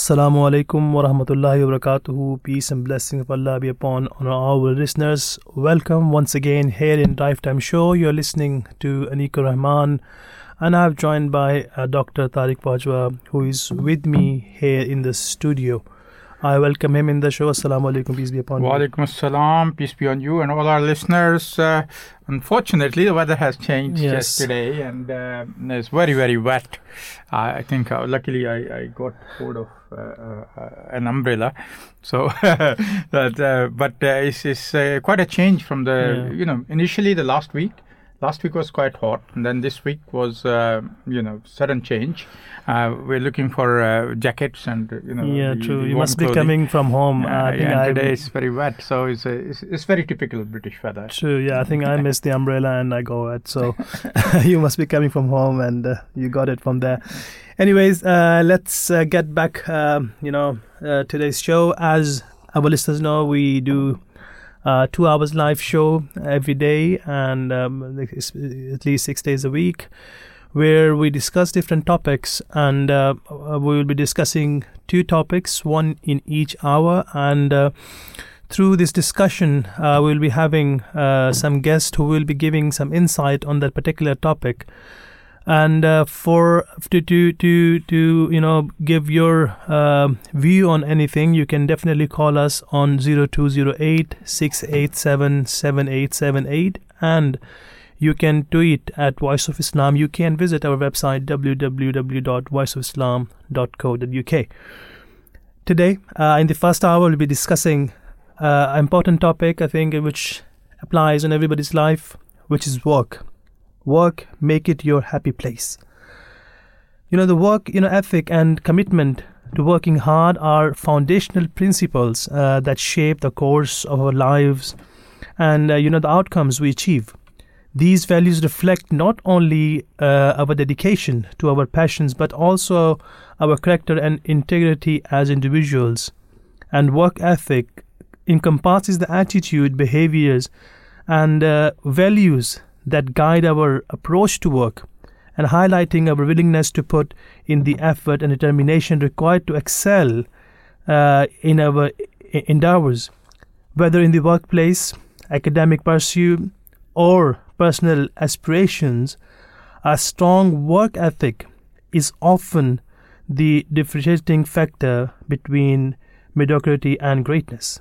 Assalamu alaikum wa rahmatullahi wa barakatuhu. Peace and blessings of Allah be upon on our listeners. Welcome once again here in Drive Time Show. You're listening to Aneeq ur Rehman, and I'm joined by uh, Dr. Tariq Bajwa, who is with me here in the studio. I welcome him in the show. Assalamu alaikum, peace be upon you. Walaikum assalam, peace be on you and all our listeners. Uh, unfortunately, the weather has changed yes. yesterday and uh, it's very, very wet. I think uh, luckily I, I, got hold of uh, uh, an umbrella. So, but, uh, but it's, it's quite a change from the, yeah. you know, initially the last week last week was quite hot and then this week was uh, you know sudden change. Uh, we're looking for uh, jackets and you know yeah true. you must clothing. be coming from home. Uh, yeah, today it's very wet so it's, it's, it's very typical british weather. True yeah i think i missed the umbrella and i go wet so you must be coming from home and uh, you got it from there. Anyways uh, let's get back um, you know today's show. As our listeners know we do uh, two hours live show every day and um, at least six days a week where we discuss different topics and uh, uh, we will be discussing two topics one in each hour and uh, through this discussion uh, we will be having uh, some guests who will be giving some insight on that particular topic and uh, for to, to to to you know give your uh, view on anything you can definitely call us on 0208 687 7878 and you can tweet at voice of islam. You can visit our website www.voiceofislam.co.uk today uh, in the first hour we'll be discussing uh, an important topic i think which applies in everybody's life which is work work make it your happy place. You know the work you know ethic and commitment to working hard are foundational principles uh, that shape the course of our lives and uh, you know the outcomes we achieve. These values reflect not only uh, our dedication to our passions but also our character and integrity as individuals. And work ethic encompasses the attitude behaviors and uh, values that guide our approach to work and highlighting our willingness to put in the effort and determination required to excel uh, in our endeavors, whether in the workplace, academic pursuit, or personal aspirations. A strong work ethic is often the differentiating factor between mediocrity and greatness.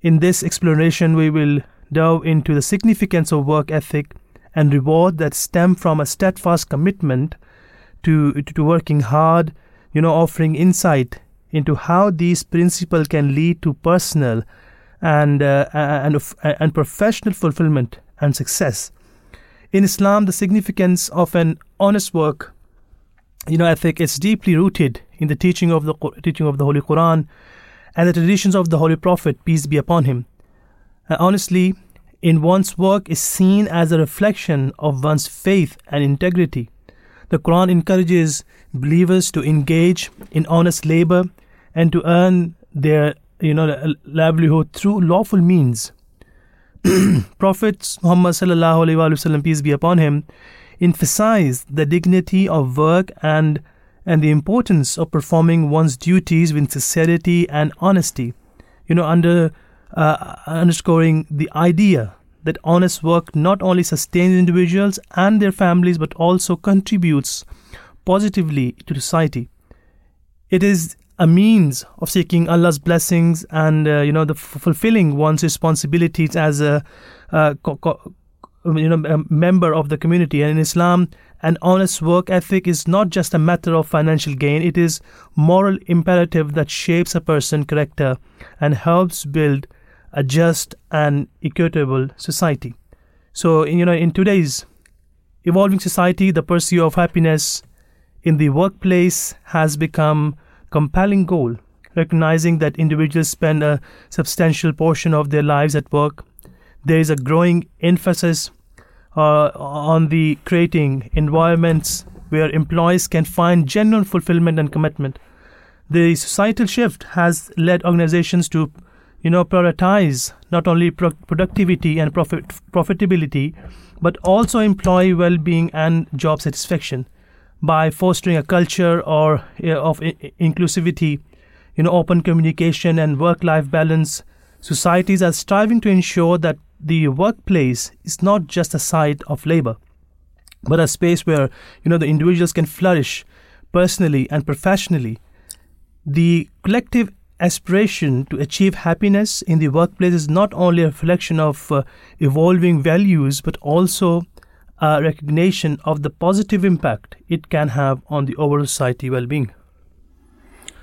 In this exploration, we will delve into the significance of work ethic and reward that stem from a steadfast commitment to, to working hard, you know, offering insight into how these principles can lead to personal and, uh, and, and professional fulfillment and success. In Islam, the significance of an honest work, you know, ethic is deeply rooted in the teaching of the teaching of the Holy Quran and the traditions of the Holy Prophet, peace be upon him. Uh, honestly, in one's work is seen as a reflection of one's faith and integrity. The Quran encourages believers to engage in honest labor and to earn their you know livelihood through lawful means. Prophet Muhammad peace be upon him emphasized the dignity of work and and the importance of performing one's duties with sincerity and honesty. You know under uh, underscoring the idea that honest work not only sustains individuals and their families but also contributes positively to society. It is a means of seeking Allah's blessings and uh, you know the f- fulfilling one's responsibilities as a uh, co- co- you know a member of the community. And in Islam, an honest work ethic is not just a matter of financial gain; it is moral imperative that shapes a person's character and helps build a just and equitable society. So, you know, in today's evolving society, the pursuit of happiness in the workplace has become compelling goal, recognizing that individuals spend a substantial portion of their lives at work. There is a growing emphasis uh, on the creating environments where employees can find genuine fulfillment and commitment. The societal shift has led organizations to you know prioritize not only pro- productivity and profit profitability but also employee well-being and job satisfaction by fostering a culture or uh, of inclusivity, you know, open communication and work-life balance. Societies are striving to ensure that the workplace is not just a site of labor, but a space where you know the individuals can flourish personally and professionally. The collective aspiration to achieve happiness in the workplace is not only a reflection of uh, evolving values but also a recognition of the positive impact it can have on the overall society well-being.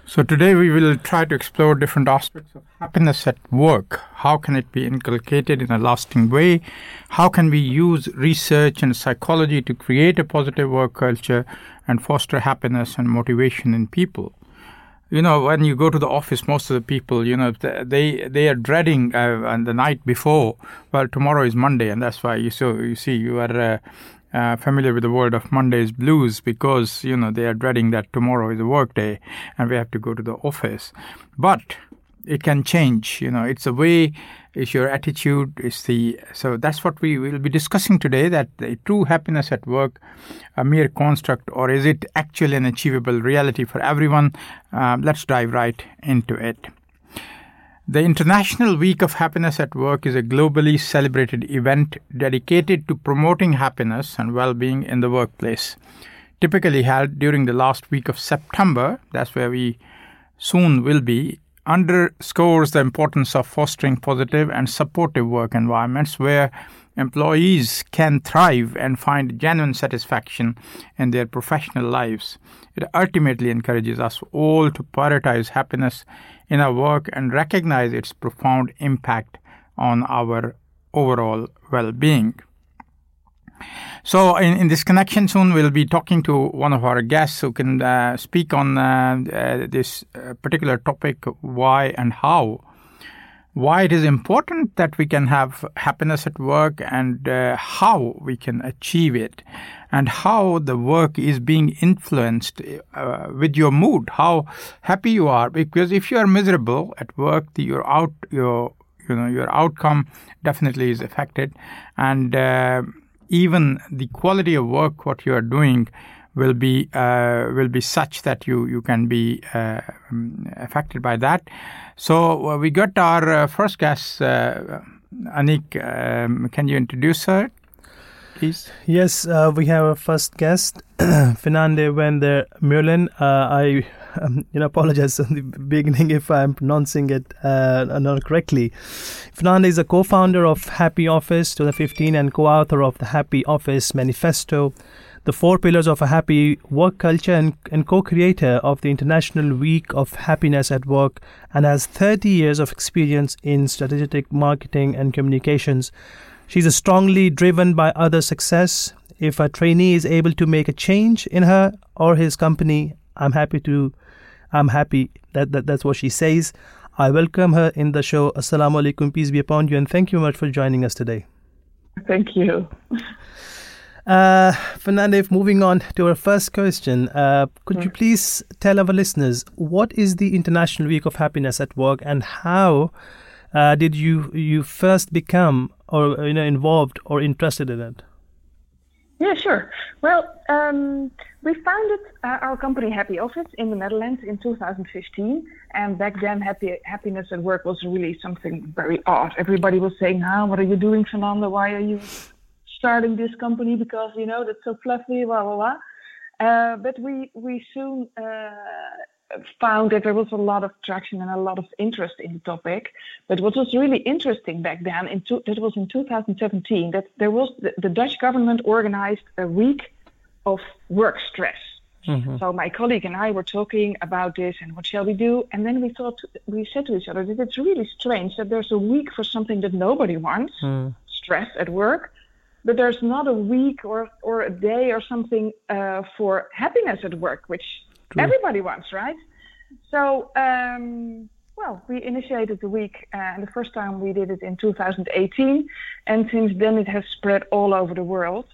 So today we will try to explore different aspects of happiness at work. How can it be inculcated in a lasting way? How can we use research and psychology to create a positive work culture and foster happiness and motivation in people? You know when you go to the office most of the people you know they they are dreading uh, the night before well tomorrow is monday and that's why you so you see you are uh, uh, familiar with the word of Monday's blues because you know they are dreading that tomorrow is a work day and we have to go to the office. But it can change. You know, it's a way. It's your attitude. is the so that's what we will be discussing today. That the true happiness at work, a mere construct, or is it actually an achievable reality for everyone? Um, let's dive right into it. The International Week of Happiness at Work is a globally celebrated event dedicated to promoting happiness and well being in the workplace. Typically held during the last week of September, that's where we soon will be, underscores the importance of fostering positive and supportive work environments where employees can thrive and find genuine satisfaction in their professional lives. It ultimately encourages us all to prioritize happiness in our work and recognize its profound impact on our overall well being. So, in, in, this connection, soon we'll be talking to one of our guests who can uh, speak on uh, uh, this uh, particular topic why and how. Why it is important that we can have happiness at work and uh, how we can achieve it and how the work is being influenced with your mood, how happy you are. Because if you are miserable at work, your out your you know your outcome definitely is affected, and even the quality of work what you are doing will be uh, will be such that you you can be uh, affected by that. So uh, we got our uh, first guest, uh, Aneeq. Um, can you introduce her? please? Yes, uh, we have our first guest, Fennande Meulen. Uh, I um, you know, apologize in the beginning if I'm pronouncing it uh, not correctly. Fennande is a co-founder of Happy Office 2015 and co-author of the Happy Office Manifesto, the four pillars of a happy work culture, and, and co-creator of the International Week of Happiness at Work, and has 30 years of experience in strategic marketing and communications. She's strongly driven by other success. If a trainee is able to make a change in her or his company, I'm happy to I'm happy that, that that's what she says. I welcome her in the show. Assalamu alaikum, peace be upon you, and thank you much for joining us today. Thank you. Uh, Fennande, moving on to our first question, uh, could you please tell our listeners what is the International Week of Happiness at Work and how uh, did you you first become or you know involved or interested in it? Yeah, sure. Well, um, we founded uh, our company Happy Office in the Netherlands in 2015, and back then, happy happiness at work was really something very odd. Everybody was saying, "Huh, what are you doing, Fernando? Why are you starting this company? Because you know that's so fluffy, blah blah blah." Uh, but we we soon uh, found that there was a lot of traction and a lot of interest in the topic. But what was really interesting back then, in two, that was in 2017, that there was the, the Dutch government organized a week of work stress. Mm-hmm. So my colleague and I were talking about this and what shall we do? And then we thought we said to each other that it's really strange that there's a week for something that nobody wants, mm. stress at work, but there's not a week or or a day or something uh, for happiness at work, which True. everybody wants, right? So, um, well, we initiated the week, uh, and the first time we did it in 2018, and since then it has spread all over the world.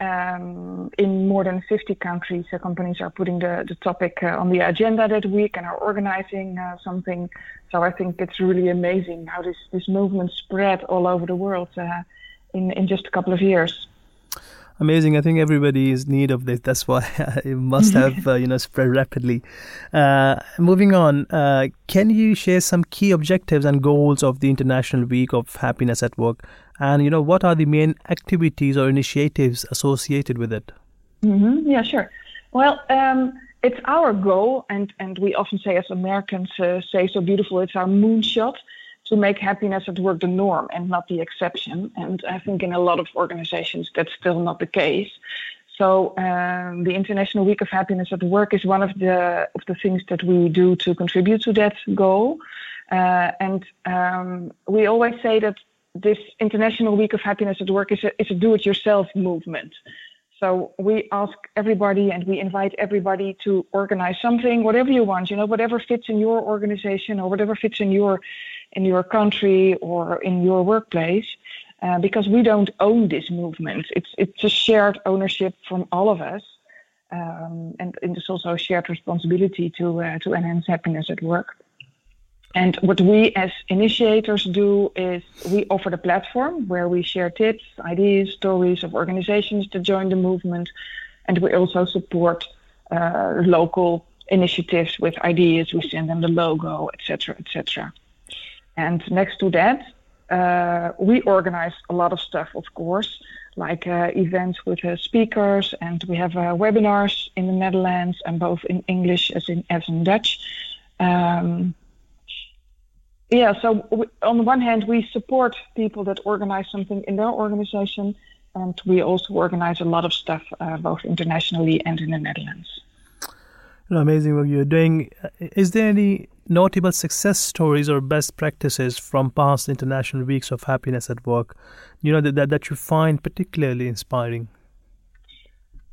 Um, in more than 50 countries, companies are putting the, the topic uh, on the agenda that week and are organizing uh, something. So I think it's really amazing how this, this movement spread all over the world uh, in, in just a couple of years. Amazing. I think everybody is in need of this. That's why it must have, uh, you know, spread rapidly. Uh, moving on, uh, can you share some key objectives and goals of the International Week of Happiness at Work? And, you know, what are the main activities or initiatives associated with it? Mm-hmm. Yeah, sure. Well, um, it's our goal, and, and we often say, as Americans uh, say so beautiful, it's our moonshot to make happiness at work the norm and not the exception. And I think in a lot of organizations that's still not the case. So um, the International Week of Happiness at Work is one of the of the things that we do to contribute to that goal. Uh, and um, we always say that this International Week of Happiness at Work is a, is a do-it-yourself movement. So we ask everybody and we invite everybody to organize something, whatever you want, you know, whatever fits in your organization or whatever fits in your in your country or in your workplace. Uh, because we don't own this movement. It's it's a shared ownership from all of us, um, and, and, it's also a shared responsibility to uh, to enhance happiness at work. And what we as initiators do is we offer the platform where we share tips, ideas, stories of organizations that join the movement, and we also support uh, local initiatives with ideas. We send them the logo, etc., etc. And next to that, uh, we organize a lot of stuff, of course, like uh, events with uh, speakers, and we have uh, webinars in the Netherlands, and both in English as in as in Dutch. Um, yeah, so we, on the one hand, we support people that organize something in their organization, and we also organize a lot of stuff uh, both internationally and in the Netherlands. Amazing what you're doing. Is there any notable success stories or best practices from past international weeks of happiness at work you know that, that, that you find particularly inspiring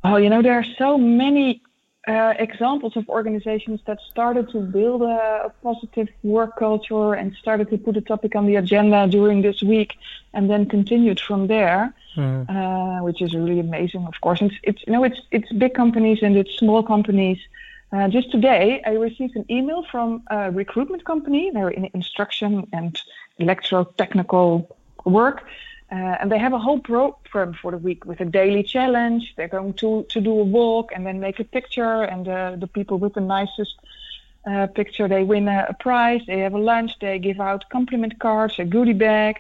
oh you know there are so many uh, examples of organizations that started to build a, a, positive work culture and started to put a topic on the agenda during this week and then continued from there mm. uh, which is really amazing of course it's, it's you know it's it's big companies and it's small companies uh, just today, I received an email from a recruitment company. They're in instruction and electrotechnical work. Uh, and they have a whole program for the week with a daily challenge. They're going to, to do a walk and then make a picture. And uh, the people with the nicest uh, picture, they win a, a, prize. They have a lunch. They give out compliment cards, a goodie bag.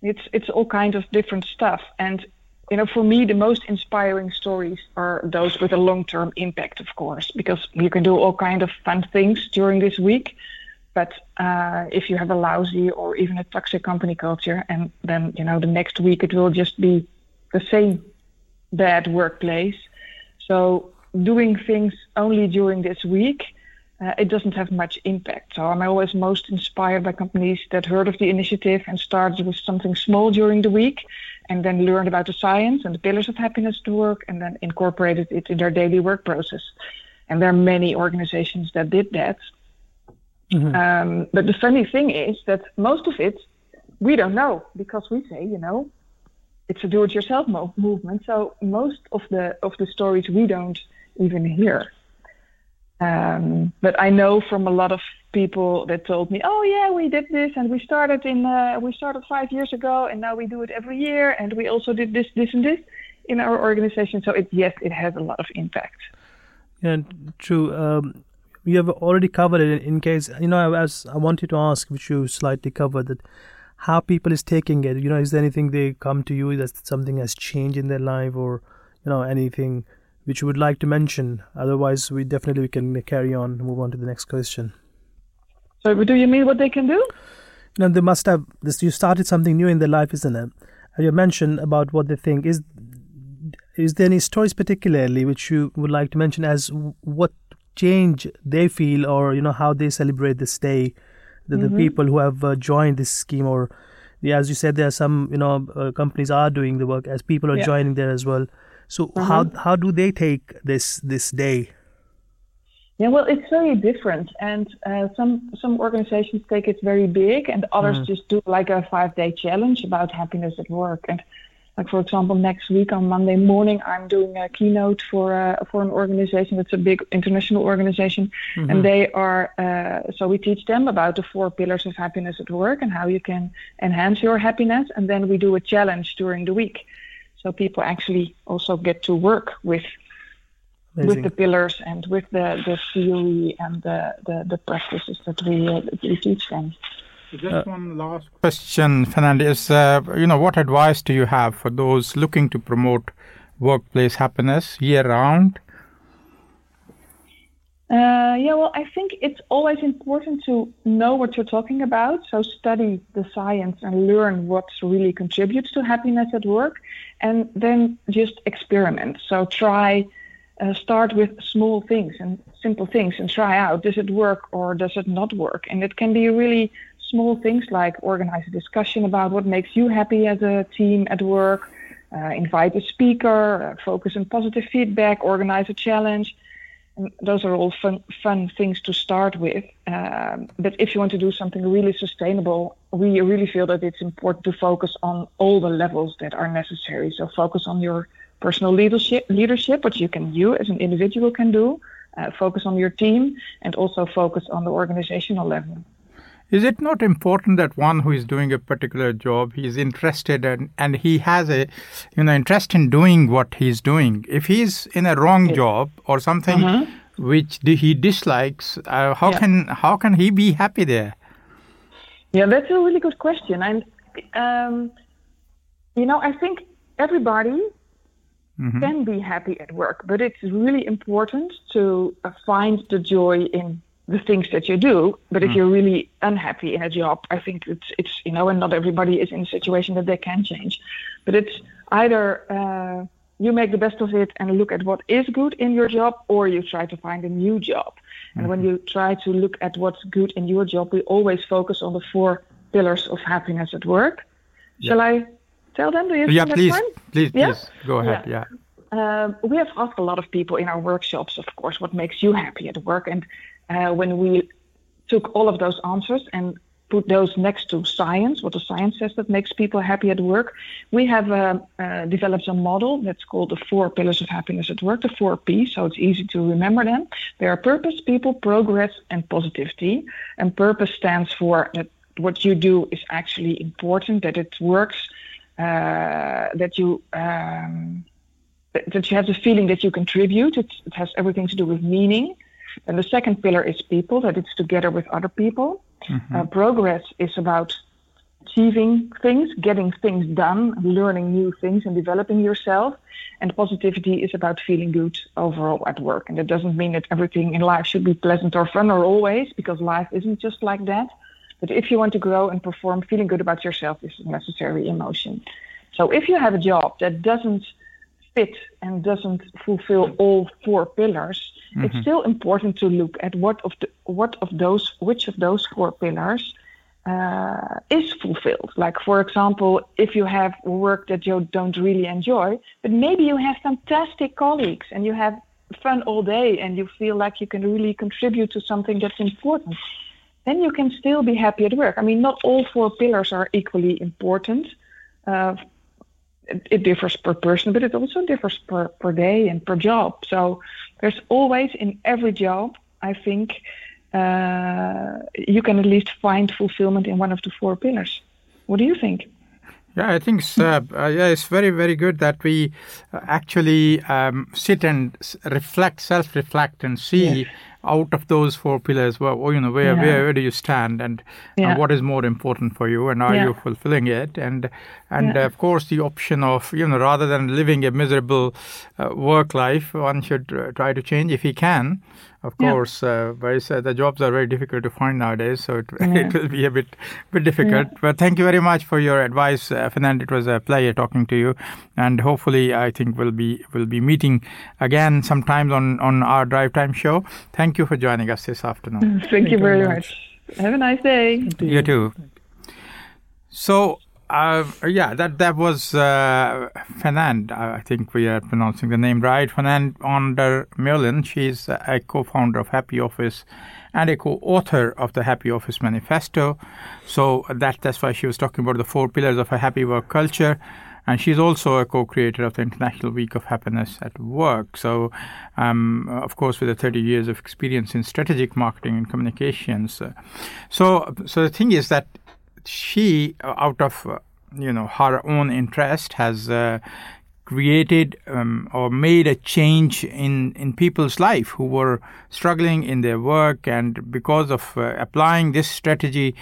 It's it's all kinds of different stuff. And you know, for me, the most inspiring stories are those with a long-term impact, of course, because you can do all kind of fun things during this week. But uh, if you have a lousy or even a toxic company culture, and then you know the next week it will just be the same bad workplace. So doing things only during this week, uh, it doesn't have much impact. So I'm always most inspired by companies that heard of the initiative and started with something small during the week and then learned about the science and the pillars of happiness to work and then incorporated it in their daily work process. And there are many organizations that did that. Mm-hmm. Um, but the funny thing is that most of it we don't know because we say, you know, it's a do-it-yourself mo- movement. So most of the of the stories we don't even hear. Um, but I know from a lot of people that told me, "Oh yeah, we did this, and we started in uh, we started five years ago, and now we do it every year, and we also did this, this, and this in our organization." So it yes, it has a lot of impact. Yeah, true. Um, you have already covered it. In case you know, as I wanted to ask, which you slightly covered, that how people is taking it. You know, is there anything they come to you that something has changed in their life, or you know, anything which you would like to mention? Otherwise, we definitely we can carry on, move on to the next question. So, do you mean what they can do? You know, they must have this. You started something new in their life, isn't it? And you mentioned about what they think. Is is there any stories particularly which you would like to mention as what change they feel, or you know how they celebrate this day? The, mm-hmm. the people who have uh, joined this scheme, or yeah, as you said, there are some you know uh, companies are doing the work as people are yeah. joining there as well. So mm-hmm. how how do they take this this day? Yeah, well, it's very different, and uh, some some organizations take it very big, and others mm. just do like a five day challenge about happiness at work. And like for example, next week on Monday morning, I'm doing a keynote for uh, for an organization that's a big international organization, mm-hmm. and they are uh, so we teach them about the four pillars of happiness at work and how you can enhance your happiness, and then we do a challenge during the week. so people actually also get to work with Amazing. with the pillars and with the, the theory and the, the, the practices that we, uh, that we teach them. Just uh, one last question, Fernandez. Uh, you know, what advice do you have for those looking to promote workplace happiness year round? Uh, yeah, well, I think it's always important to know what you're talking about. So study the science and learn what really contributes to happiness at work, and then just experiment. So try, uh, start with small things and simple things, and try out does it work or does it not work. And it can be really small things like organize a discussion about what makes you happy as a team at work, uh, invite a speaker, uh, focus on positive feedback, organize a challenge. And those are all fun, fun things to start with. Um, but if you want to do something really sustainable, we really feel that it's important to focus on all the levels that are necessary. So focus on your personal leadership, leadership, what you can you as an individual can do. Uh, focus on your team and also focus on the organizational level. Is it not important that one who is doing a particular job, he is interested and, and he has a you know interest in doing what he's doing? If he's in a wrong job or something mm-hmm. which he dislikes, uh, how yeah. can how can he be happy there? Yeah, that's a really good question, and um, you know I think everybody mm-hmm. can be happy at work, but it's really important to uh, find the joy in the things that you do. But if mm. you're really unhappy in a job, I think it's it's you know, and not everybody is in a situation that they can change. But it's either uh, you make the best of it and look at what is good in your job, or you try to find a new job. And mm-hmm. when you try to look at what's good in your job, we always focus on the four pillars of happiness at work. Yeah. Shall I tell them? Do you yeah, please, please, yeah? please, go ahead. Yeah. yeah. Uh, we have asked a lot of people in our workshops, of course, what makes you happy at work, and uh, when we took all of those answers and put those next to science, what the science says that makes people happy at work, we have uh, uh, developed a model that's called the four pillars of happiness at work, the four P's, so it's easy to remember them. They are purpose, people, progress, and positivity. And purpose stands for that what you do is actually important, that it works, uh, that you. Um, that you have the feeling that you contribute. It, it has everything to do with meaning. And the second pillar is people, that it's together with other people. Mm-hmm. Uh, progress is about achieving things, getting things done, learning new things, and developing yourself. And positivity is about feeling good overall at work. And that doesn't mean that everything in life should be pleasant or fun or always, because life isn't just like that. But if you want to grow and perform, feeling good about yourself is a necessary emotion. So if you have a job that doesn't fit and doesn't fulfill all four pillars, mm-hmm. it's still important to look at what of the what of those which of those four pillars uh, is fulfilled. Like for example, if you have work that you don't really enjoy, but maybe you have fantastic colleagues and you have fun all day and you feel like you can really contribute to something that's important, then you can still be happy at work. I mean, not all four pillars are equally important. Uh, it differs per person, but it also differs per, per day and per job. So there's always in every job, I think, uh, you can at least find fulfillment in one of the four pillars. What do you think? Yeah, I think uh, uh, yeah, it's very very good that we uh, actually um, sit and reflect, self-reflect, and see. Yeah out of those four pillars, well, you know, where, yeah. where, where do you stand, and, yeah. and, what is more important for you, and are yeah. you fulfilling it? And and of course, the option of you know, rather than living a miserable uh, work life, one should uh, try to change if he can. Of course, uh, but uh, the jobs are very difficult to find nowadays, so it, it will be a bit bit difficult. But thank you very much for your advice, uh, Fernand. It was a pleasure talking to you, and hopefully, I think we'll be we'll be meeting again sometimes on on our drive time show. Thank you for joining us this afternoon. Thank, thank you very much. much. Have a nice day. You too. So uh, yeah, that that was uh, Fernand. I think we are pronouncing the name right. Fernand Onder Meulen. She's a co-founder of Happy Office and a co-author of the Happy Office Manifesto. So that that's why she was talking about the four pillars of a happy work culture. And she's also a co-creator of the International Week of Happiness at Work. So, um, of course, with a 30 years of experience in strategic marketing and communications. so, so the thing is that she, out of you know her own interest, has uh, created um, or made a change in, in people's life who were struggling in their work and because of uh, applying this strategy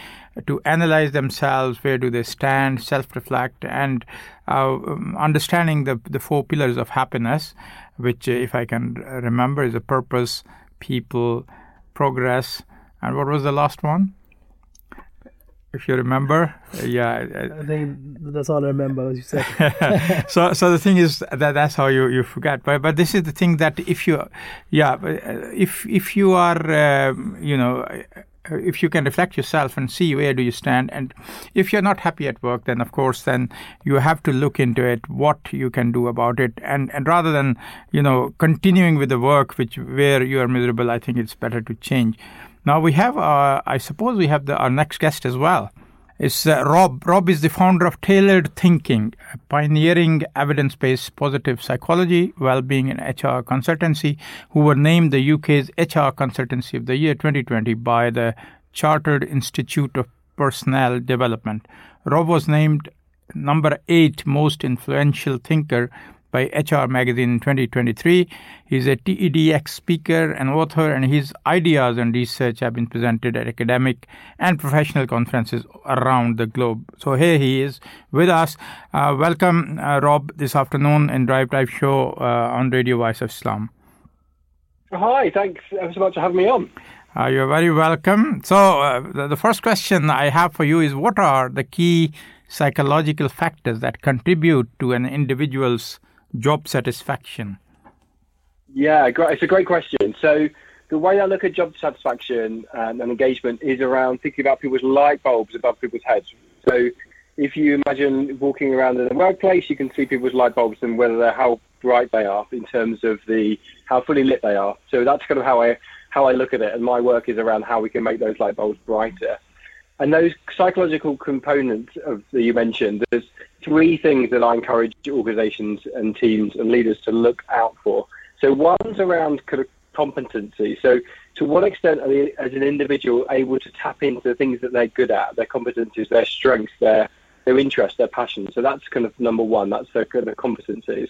to analyze themselves where do they stand self-reflect and uh, understanding the, the four pillars of happiness which uh, if i can remember is a purpose people progress and what was the last one if you remember. Yeah, I think that's all I remember. As you said. so, so the thing is that that's how you, you forget. But but this is the thing that if you, yeah, uh, if if you are, um, you know. If you can reflect yourself and see where do you stand, and if you're not happy at work, then of course, then you have to look into it, what you can do about it, and and rather than you know continuing with the work which where you are miserable, I think it's better to change. Now we have, uh, I suppose, we have the, our next guest as well. It's uh, Rob. Rob is the founder of Tailored Thinking, pioneering evidence-based positive psychology, well-being, and HR consultancy, who were named the UK's HR Consultancy of the Year 2020 by the Chartered Institute of Personnel Development. Rob was named number eight most influential thinker by HR Magazine in 2023. He's a TEDx speaker and author, and his ideas and research have been presented at academic and professional conferences around the globe. So here he is with us. Uh, welcome, uh, Rob, this afternoon in Drive Time Show uh, on Radio Voice of Islam. Hi, thanks ever so much for having me on. Uh, you're very welcome. So, uh, the, the first question I have for you is what are the key psychological factors that contribute to an individual's job satisfaction? Yeah, it's a great question. So the way I look at job satisfaction and, and engagement is around thinking about people's light bulbs above people's heads. So if you imagine walking around in the workplace, you can see people's light bulbs and whether they're how bright they are in terms of the how fully lit they are. So that's kind of how I how I look at it, and my work is around how we can make those light bulbs brighter. And those psychological components of that you mentioned, there's three things that I encourage organizations and teams and leaders to look out for. So one's around kind of competency. So to what extent are they, as an individual, able to tap into the things that they're good at, their competencies, their strengths, their their interests, their passions. So that's kind of number one. That's their kind of competencies.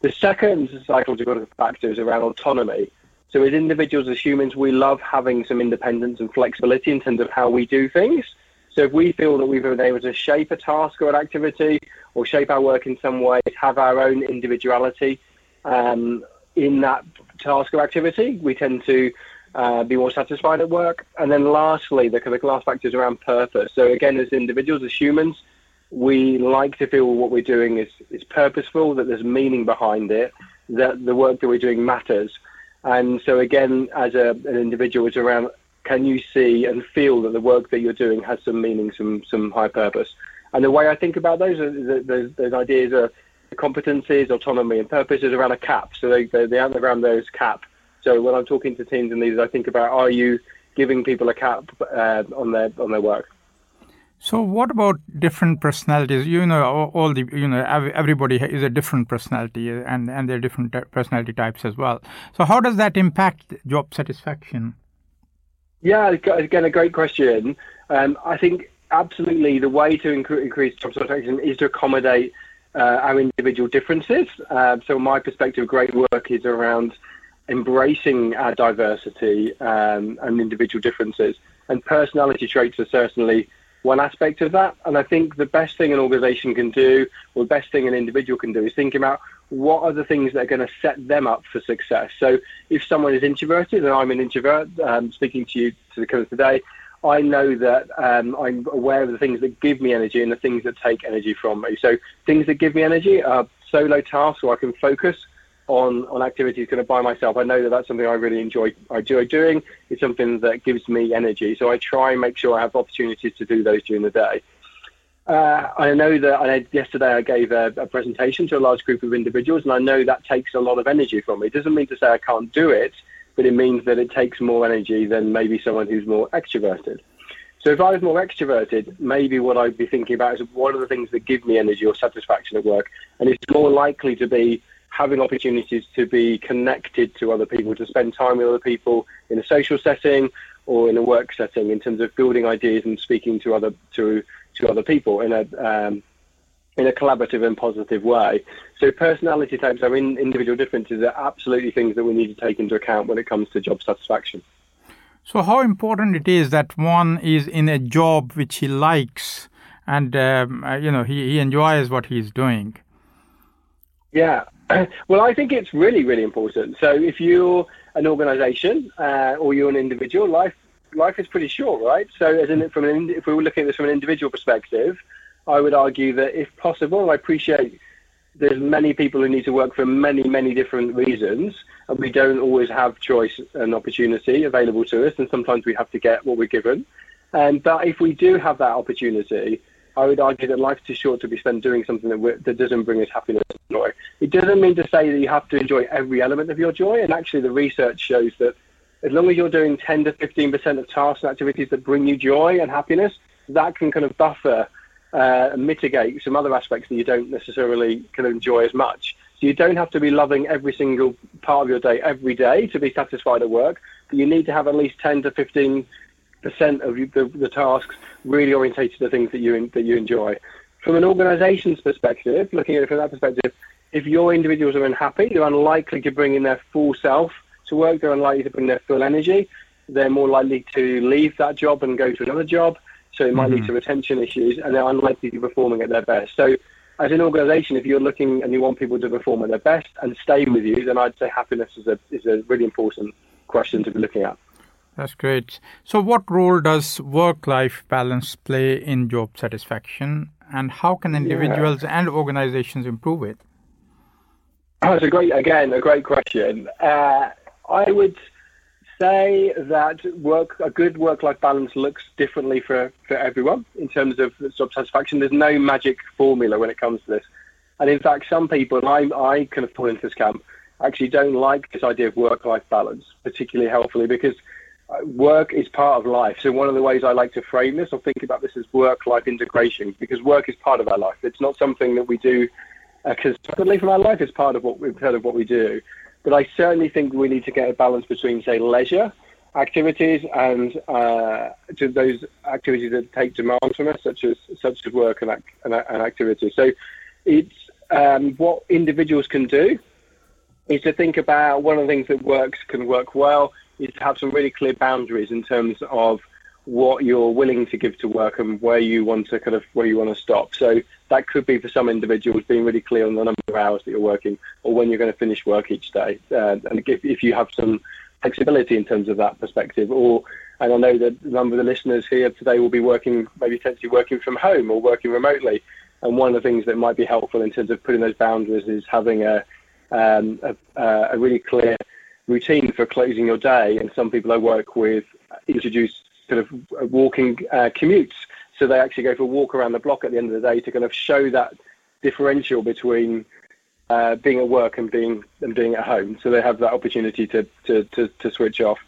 The second psychological factor is around autonomy. So as individuals, as humans, we love having some independence and flexibility in terms of how we do things. So if we feel that we've been able to shape a task or an activity or shape our work in some way, have our own individuality um, in that task or activity, we tend to uh, be more satisfied at work. And then lastly, the of last factor is around purpose. So again, as individuals, as humans, we like to feel what we're doing is, is purposeful, that there's meaning behind it, that the work that we're doing matters. And so again, as a, an individual, it's around can you see and feel that the work that you're doing has some meaning, some some high purpose. And the way I think about those those, those ideas are competencies, autonomy, and purpose is around a cap. So they, they, they around those cap. So when I'm talking to teams and leaders, I think about are you giving people a cap uh, on their on their work. So what about different personalities? You know, all the you know everybody is a different personality, and and they're different personality types as well. So how does that impact job satisfaction? Yeah, again, a great question. Um, I think absolutely the way to increase job satisfaction is to accommodate uh, our individual differences. Uh, so, my perspective, great work is around embracing our diversity um, and individual differences. And personality traits are certainly one aspect of that. And I think the best thing an organization can do, or the best thing an individual can do, is think about what are the things that are going to set them up for success. So if someone is introverted, and I'm an introvert, um, speaking to you to the kind of today, I know that um, I'm aware of the things that give me energy and the things that take energy from me. So things that give me energy are solo tasks, where I can focus on on activities kind of by myself. I know that that's something I really enjoy. I enjoy doing. It's something that gives me energy. So I try and make sure I have opportunities to do those during the day. Uh, I know that I, yesterday I gave a, a, presentation to a large group of individuals, and I know that takes a lot of energy from me. It doesn't mean to say I can't do it, but it means that it takes more energy than maybe someone who's more extroverted. So if I was more extroverted, maybe what I'd be thinking about is what are the things that give me energy or satisfaction at work, and it's more likely to be having opportunities to be connected to other people, to spend time with other people in a social setting or in a work setting, in terms of building ideas and speaking to other to to other people in a um, in a collaborative and positive way. So personality types are in, individual differences are absolutely things that we need to take into account when it comes to job satisfaction. So how important it is that one is in a job which he likes and um, uh, you know he, he enjoys what he's doing. Yeah, well, I think it's really really important. So if you're an organisation uh, or you're an individual, life life is pretty short, right? So as in from an if we were looking at this from an individual perspective, I would argue that if possible, I appreciate there's many people who need to work for many, many different reasons, and we don't always have choice and opportunity available to us, and sometimes we have to get what we're given. And but if we do have that opportunity, I would argue that life's too short to be spent doing something that, that doesn't bring us happiness and joy. It doesn't mean to say that you have to enjoy every element of your joy, and actually the research shows that as long as you're doing 10 to 15% of tasks and activities that bring you joy and happiness, that can kind of buffer uh, and mitigate some other aspects that you don't necessarily kind of enjoy as much. So you don't have to be loving every single part of your day every day to be satisfied at work, but you need to have at least 10 to 15 percent of the, the, tasks really orientated to the things that you that you enjoy. From an organisation's perspective, looking at it from that perspective, if your individuals are unhappy, they're unlikely to bring in their full self to work. They're unlikely to bring their full energy. They're more likely to leave that job and go to another job. So it might mm-hmm. lead to retention issues, and they're unlikely to be performing at their best. So, as an organisation, if you're looking and you want people to perform at their best and stay with you, then I'd say happiness is a is a really important question to be looking at. That's great. So, what role does work-life balance play in job satisfaction, and how can individuals yeah. and organizations improve it? That's a great, again, a great question. Uh, I would say that work, a good work-life balance looks differently for, for everyone in terms of job satisfaction. There's no magic formula when it comes to this, and in fact, some people, and I, I kind of fall into this camp, actually don't like this idea of work-life balance particularly helpfully because work is part of life. So one of the ways I like to frame this or think about this is work-life integration because work is part of our life. It's not something that we do uh, consistently from our life. It's part of what we've heard of what we do. But I certainly think we need to get a balance between, say, leisure activities and uh, to those activities that take demand from us, such as such as work and, and, and activities. So it's um, what individuals can do is to think about one of the things that works can work well is to have some really clear boundaries in terms of what you're willing to give to work and where you want to kind of where you want to stop. So that could be for some individuals being really clear on the number of hours that you're working or when you're going to finish work each day. Uh, and if, if you have some flexibility in terms of that perspective, or and I know that a number of the listeners here today will be working maybe potentially working from home or working remotely. And one of the things that might be helpful in terms of putting those boundaries is having a um, a, a really clear routine for closing your day, and some people I work with introduce kind of walking uh, commutes. So they actually go for a walk around the block at the end of the day to kind of show that differential between uh, being at work and being and being at home. So they have that opportunity to to, to, to switch off.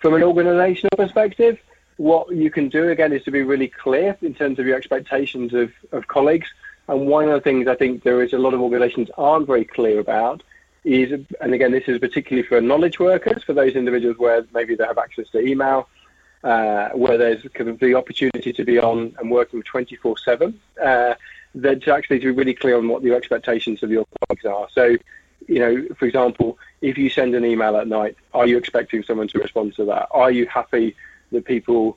From an organisational perspective, what you can do again is to be really clear in terms of your expectations of, of colleagues. And one of the things I think there is a lot of organisations aren't very clear about is, and again, this is particularly for knowledge workers, for those individuals where maybe they have access to email, uh, where there's the opportunity to be on and working 24/7. Uh, that to actually to be really clear on what your expectations of your colleagues are. So, you know, for example, if you send an email at night, are you expecting someone to respond to that? Are you happy that people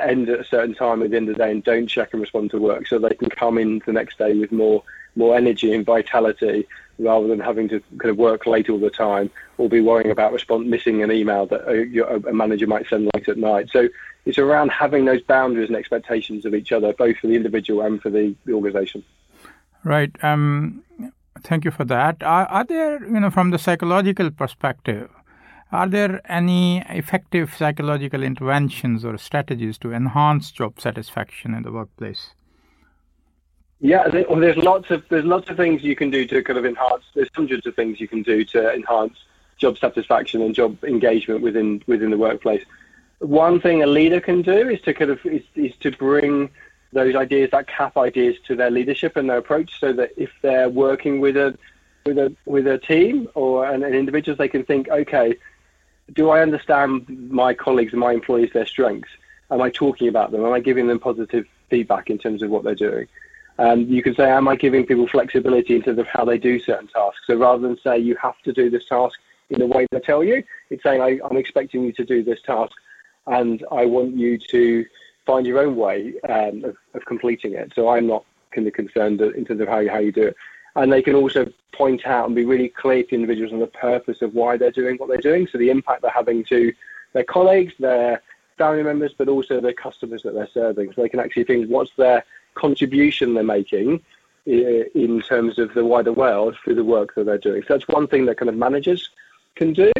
end at a certain time at the end of the day and don't check and respond to work so they can come in the next day with more more energy and vitality rather than having to kind of work late all the time or be worrying about respond, missing an email that a, a manager might send late at night. So it's around having those boundaries and expectations of each other, both for the individual and for the, the organization. Right. Um, thank you for that. Are, are there, you know, from the psychological perspective, are there any effective psychological interventions or strategies to enhance job satisfaction in the workplace? Yeah, well, there's lots of there's lots of things you can do to kind of enhance. There's hundreds of things you can do to enhance job satisfaction and job engagement within within the workplace. One thing a leader can do is to kind of is, is to bring those ideas, that CAP ideas, to their leadership and their approach, so that if they're working with a with a with a team or an, an individuals, they can think, okay, do I understand my colleagues and my employees their strengths? Am I talking about them? Am I giving them positive feedback in terms of what they're doing? Um, you can say, am I giving people flexibility in terms of how they do certain tasks? So rather than say you have to do this task in the way they tell you, it's saying I, I'm expecting you to do this task, and I want you to find your own way um, of, of, completing it. So I'm not kind of concerned in terms of how you, how you do it. And they can also point out and be really clear to individuals on the purpose of why they're doing what they're doing. So the impact they're having to their colleagues, their family members, but also the customers that they're serving. So they can actually think what's their contribution they're making in terms of the wider world through the work that they're doing. So that's one thing that kind of managers can do.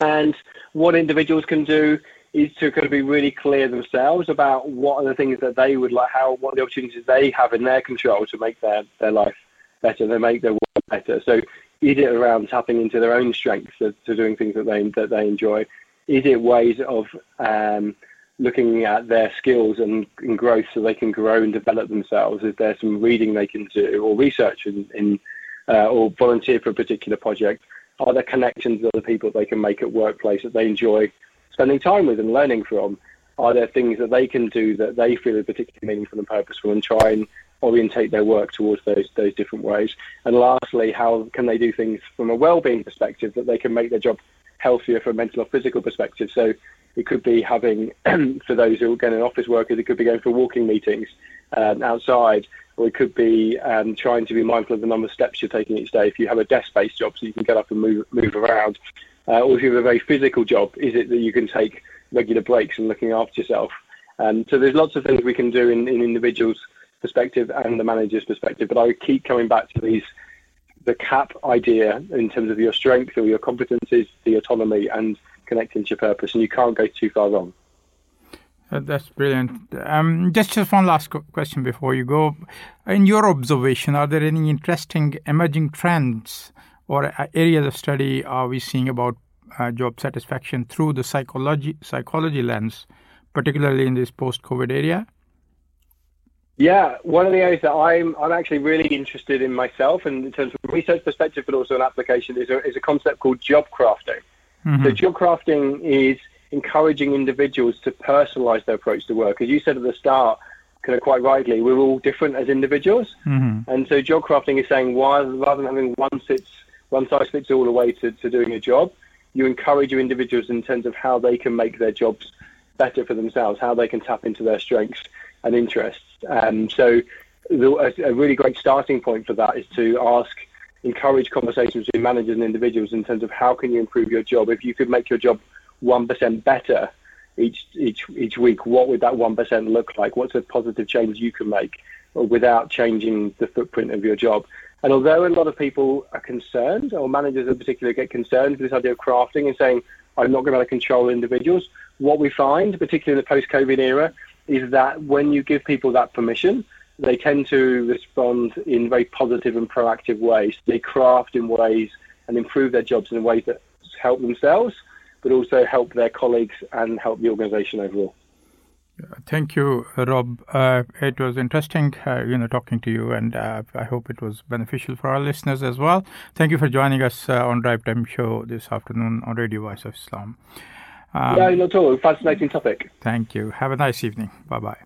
And what individuals can do is to kind of be really clear themselves about what are the things that they would like, how what are the opportunities they have in their control to make their, their life better, they make their work better. So is it around tapping into their own strengths to, to doing things that they that they enjoy? Is it ways of um, looking at their skills and, and, growth so they can grow and develop themselves? Is there some reading they can do or research in, in uh, or volunteer for a particular project? Are there connections with other people they can make at workplace that they enjoy spending time with and learning from? Are there things that they can do that they feel are particularly meaningful and purposeful and try and orientate their work towards those those different ways? And lastly, how can they do things from a well-being perspective that they can make their job healthier from a mental or physical perspective? So it could be having, for those who are going office workers, it could be going for walking meetings um, outside, or it could be um, trying to be mindful of the number of steps you're taking each day. If you have a desk-based job, so you can get up and move move around, uh, or if you have a very physical job, is it that you can take regular breaks and looking after yourself? Um, so there's lots of things we can do in, in individuals' perspective and the manager's perspective. But I would keep coming back to these the CAP idea in terms of your strength or your competencies, the autonomy, and connecting to your purpose. And you can't go too far wrong. Uh, that's brilliant. Um, just just one last question before you go. In your observation, are there any interesting emerging trends or uh, areas of study are we seeing about uh, job satisfaction through the psychology psychology lens, particularly in this post-COVID area? Yeah, one of the areas that I'm I'm actually really interested in myself, and in terms of research perspective, but also an application, is a, is a concept called job crafting. Mm-hmm. So job crafting is encouraging individuals to personalize their approach to work. As you said at the start, kind of quite rightly, we're all different as individuals, mm-hmm. and so job crafting is saying why rather than having one fits one size fits all the way to, to doing a job, you encourage your individuals in terms of how they can make their jobs better for themselves, how they can tap into their strengths and interests. Um, so the, a, a really great starting point for that is to ask encourage conversations between managers and individuals in terms of how can you improve your job. If you could make your job one percent better each each each week, what would that one percent look like? What's a positive change you can make without changing the footprint of your job? And although a lot of people are concerned, or managers in particular get concerned with this idea of crafting and saying, I'm not going to be able to control individuals, what we find, particularly in the post-COVID era, is that when you give people that permission, they tend to respond in very positive and proactive ways. They craft in ways and improve their jobs in ways that help themselves, but also help their colleagues and help the organisation overall. Thank you, Rob. Uh, it was interesting, uh, you know, talking to you, and uh, I hope it was beneficial for our listeners as well. Thank you for joining us uh, on Drive Time Show this afternoon on Radio Voice of Islam. Um, yeah, not at all. Fascinating topic. Thank you. Have a nice evening. Bye bye.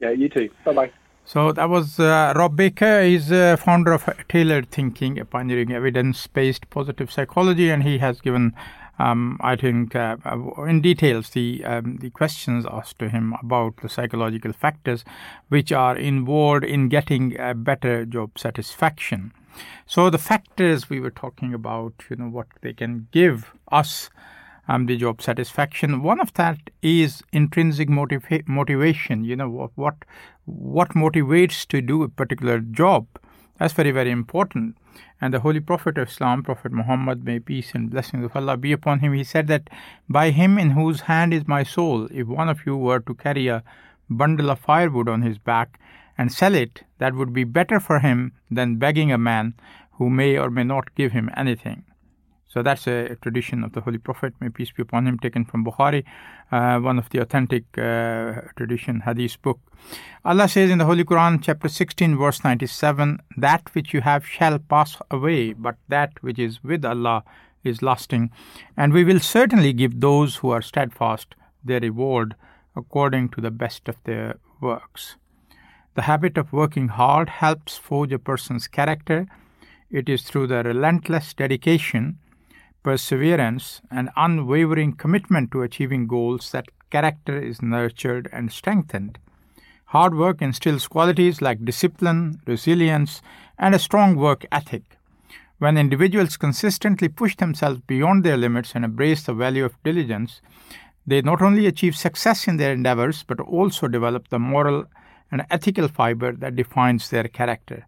Yeah, you too. Bye bye. So that was uh, Rob Baker. He's a founder of Tailored Thinking, a pioneering evidence-based positive psychology, and he has given, um, I think, uh, uh, in details the um, the questions asked to him about the psychological factors which are involved in getting a better job satisfaction. So the factors we were talking about, you know, what they can give us um, the job satisfaction. One of that is intrinsic motiva- motivation. You know what, what what motivates to do a particular job. That's very very important. And the Holy Prophet of Islam, Prophet Muhammad, may peace and blessings of Allah be upon him, he said that by him in whose hand is my soul, if one of you were to carry a bundle of firewood on his back and sell it, that would be better for him than begging a man who may or may not give him anything. So that's a, tradition of the Holy Prophet, may peace be upon him, taken from Bukhari, uh, one of the authentic uh, tradition hadith book. Allah says in the Holy Quran, chapter 16, verse 97, That which you have shall pass away, but that which is with Allah is lasting. And we will certainly give those who are steadfast their reward according to the best of their works. The habit of working hard helps forge a person's character. It is through the relentless dedication, perseverance, and unwavering commitment to achieving goals that character is nurtured and strengthened. Hard work instills qualities like discipline, resilience, and a strong work ethic. When individuals consistently push themselves beyond their limits and embrace the value of diligence, they not only achieve success in their endeavors but also develop the moral and ethical fiber that defines their character.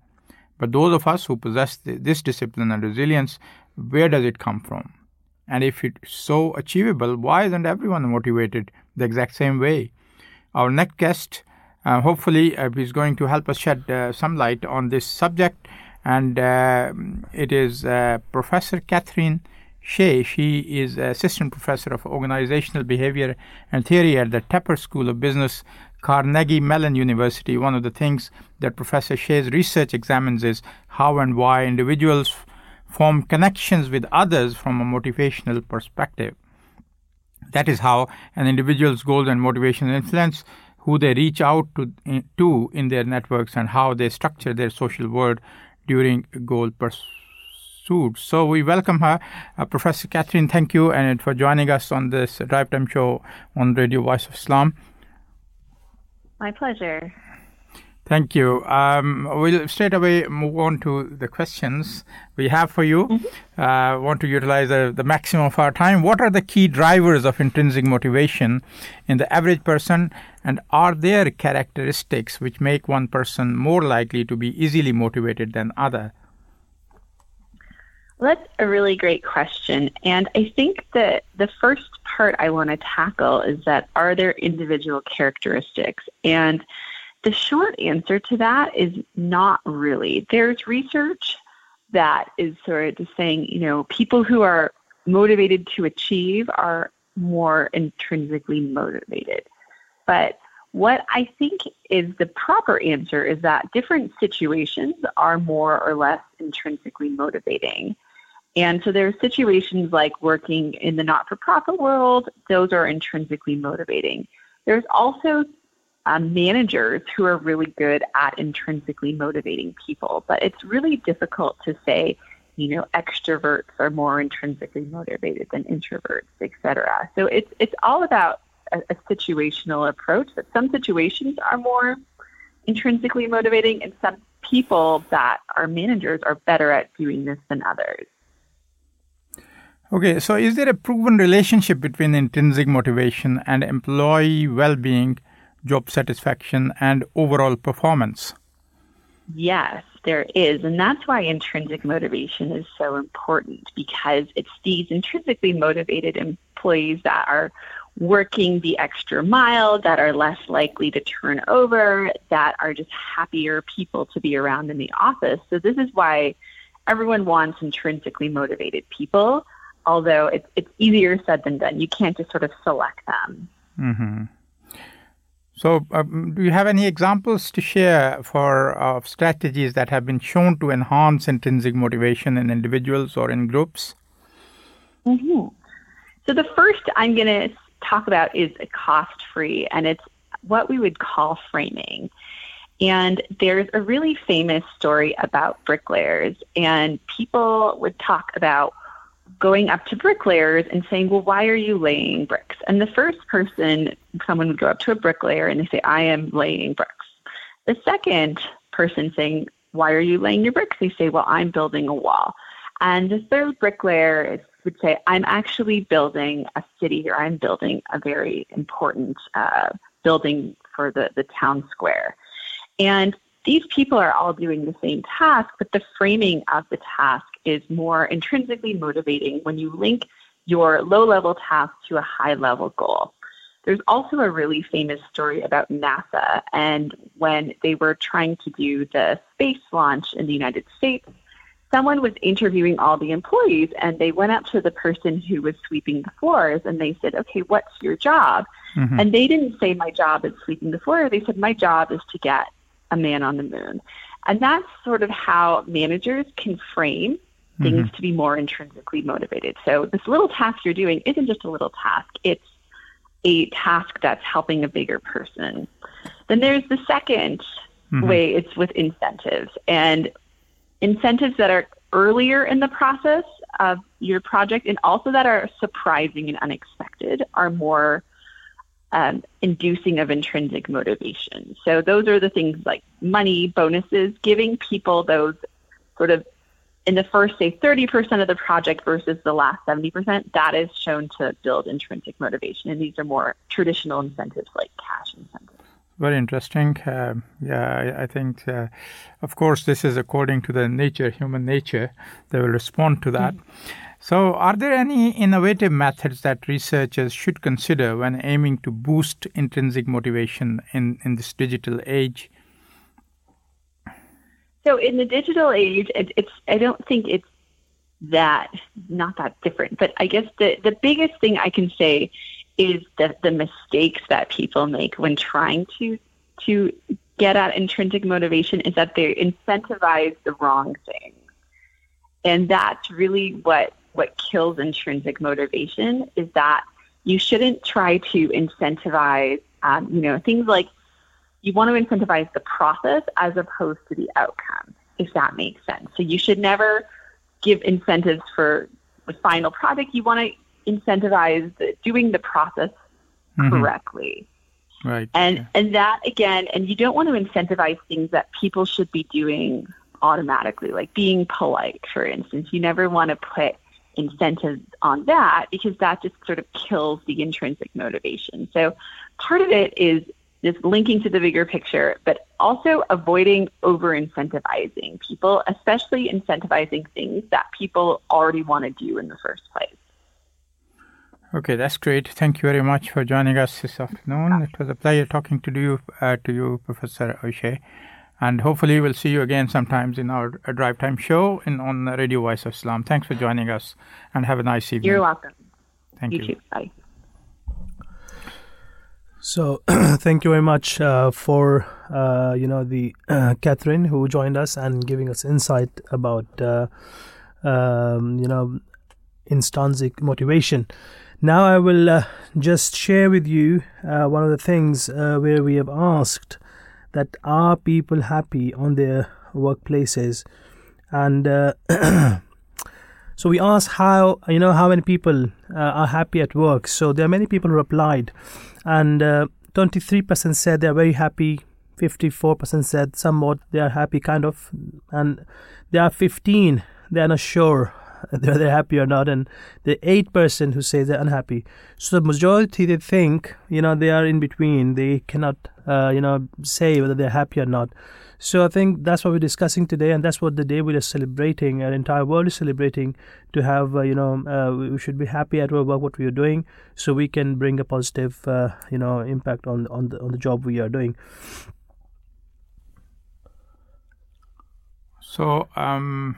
But those of us who possess this discipline and resilience, where does it come from? And if it's so achievable, why isn't everyone motivated the exact same way? Our next guest, uh, hopefully, uh, is going to help us shed uh, some light on this subject, and uh, it is uh, Professor Catherine Shea. She is assistant professor of organizational behavior and theory at the Tepper School of Business, Carnegie Mellon University. One of the things that Professor Shea's research examines is how and why individuals form connections with others from a motivational perspective. That is how an individual's goals and motivation influence who they reach out to, to in their networks and how they structure their social world during goal pursuit. So we welcome her, uh, Professor Catherine. Thank you and for joining us on this Drive Time show on Radio Voice of Islam. My pleasure. Thank you. Um, we'll straight away move on to the questions we have for you. Mm-hmm. Uh, want to utilize the, the maximum of our time. What are the key drivers of intrinsic motivation in the average person, and are there characteristics which make one person more likely to be easily motivated than other? Well, that's a really great question. And I think that the first part I want to tackle is that are there individual characteristics? And the short answer to that is not really. There's research that is sort of just saying, you know, people who are motivated to achieve are more intrinsically motivated. But what I think is the proper answer is that different situations are more or less intrinsically motivating. And so there are situations like working in the not for profit world, those are intrinsically motivating. There's also um, managers who are really good at intrinsically motivating people, but it's really difficult to say, you know, extroverts are more intrinsically motivated than introverts, etc. So it's it's all about a, a situational approach. That some situations are more intrinsically motivating, and some people that are managers are better at doing this than others. Okay, so is there a proven relationship between intrinsic motivation and employee well being, job satisfaction, and overall performance? Yes, there is. And that's why intrinsic motivation is so important because it's these intrinsically motivated employees that are working the extra mile, that are less likely to turn over, that are just happier people to be around in the office. So, this is why everyone wants intrinsically motivated people although it's, it's easier said than done. You can't just sort of select them. Mm-hmm. So, um, do you have any examples to share for uh, strategies that have been shown to enhance intrinsic motivation in individuals or in groups? Mm-hmm. So, the first I'm going to talk about is cost free, and it's what we would call framing. And there's a really famous story about bricklayers, and people would talk about going up to bricklayers and saying, Well, why are you laying bricks? And the first person, someone would go up to a bricklayer and they say, I am laying bricks. The second person saying, Why are you laying your bricks? They say, Well, I'm building a wall. And the third bricklayer would say, I'm actually building a city or I'm building a very important uh, building for the, the town square. And these people are all doing the same task, but the framing of the task is more intrinsically motivating when you link your low level task to a high level goal. There's also a really famous story about NASA and when they were trying to do the space launch in the United States, someone was interviewing all the employees and they went up to the person who was sweeping the floors and they said, Okay, what's your job? Mm-hmm. And they didn't say, My job is sweeping the floor. They said, My job is to get a man on the moon. And that's sort of how managers can frame things mm-hmm. to be more intrinsically motivated. So this little task you're doing isn't just a little task, it's a task that's helping a bigger person. Then there's the second mm-hmm. way it's with incentives and incentives that are earlier in the process of your project and also that are surprising and unexpected are more um, inducing of intrinsic motivation. So those are the things like money, bonuses, giving people those sort of in the first say 30% of the project versus the last 70%, that is shown to build intrinsic motivation. And these are more traditional incentives like cash incentives. Very interesting. Uh, yeah, I, I think, uh, of course, this is according to the nature, human nature. They will respond to that. Mm-hmm. So, are there any innovative methods that researchers should consider when aiming to boost intrinsic motivation in, in this digital age? So, in the digital age, it, it's I don't think it's that not that different, but I guess the the biggest thing I can say is that the mistakes that people make when trying to to get at intrinsic motivation is that they incentivize the wrong things. And that's really what what kills intrinsic motivation is that you shouldn't try to incentivize, um, you know, things like you want to incentivize the process as opposed to the outcome, if that makes sense. So you should never give incentives for the final product. You want to incentivize the, doing the process mm-hmm. correctly. Right. And yeah. and that again, and you don't want to incentivize things that people should be doing automatically, like being polite, for instance. You never want to put incentives on that because that just sort of kills the intrinsic motivation. So part of it is just linking to the bigger picture, but also avoiding over incentivizing people, especially incentivizing things that people already want to do in the first place. Okay, that's great. Thank you very much for joining us this afternoon. It was a pleasure talking to you, uh, to you, Professor O'Shea. And hopefully, we'll see you again sometimes in our Drive Time show in, on Radio Voice of Islam. Thanks for joining us and have a nice evening. You're welcome. Thank you. you. Too. Bye. So, thank you very much uh, for uh, you know the uh, Catherine who joined us and giving us insight about uh, um, you know intrinsic motivation. Now, I will uh, just share with you uh, one of the things where we have asked that are people happy on their workplaces. And uh, so we asked how you know how many people uh, are happy at work. So there are many people who replied. And uh, 23% said they're very happy. 54% said somewhat they are happy kind of. And there are 15 they're not sure whether they're happy or not. And the 8% who say they're unhappy. So the majority they think you know they are in between. They cannot uh, you know say whether they're happy or not. So i think that's what we're discussing today and that's what the day we are celebrating our entire world is celebrating to have uh, you know uh, we should be happy at work what we are doing so we can bring a positive uh, you know impact on on the on the job we are doing. So um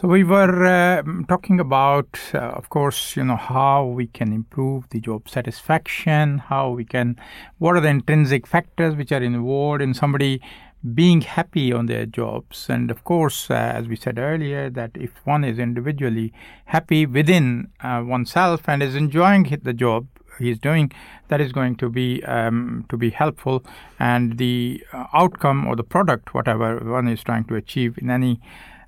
so we were uh, talking about, uh, of course, you know how we can improve the job satisfaction, how we can, what are the intrinsic factors which are involved in somebody being happy on their jobs, and of course, uh, as we said earlier, that if one is individually happy within uh, oneself and is enjoying the job he's doing, that is going to be um, to be helpful, and the uh, outcome or the product, whatever one is trying to achieve in any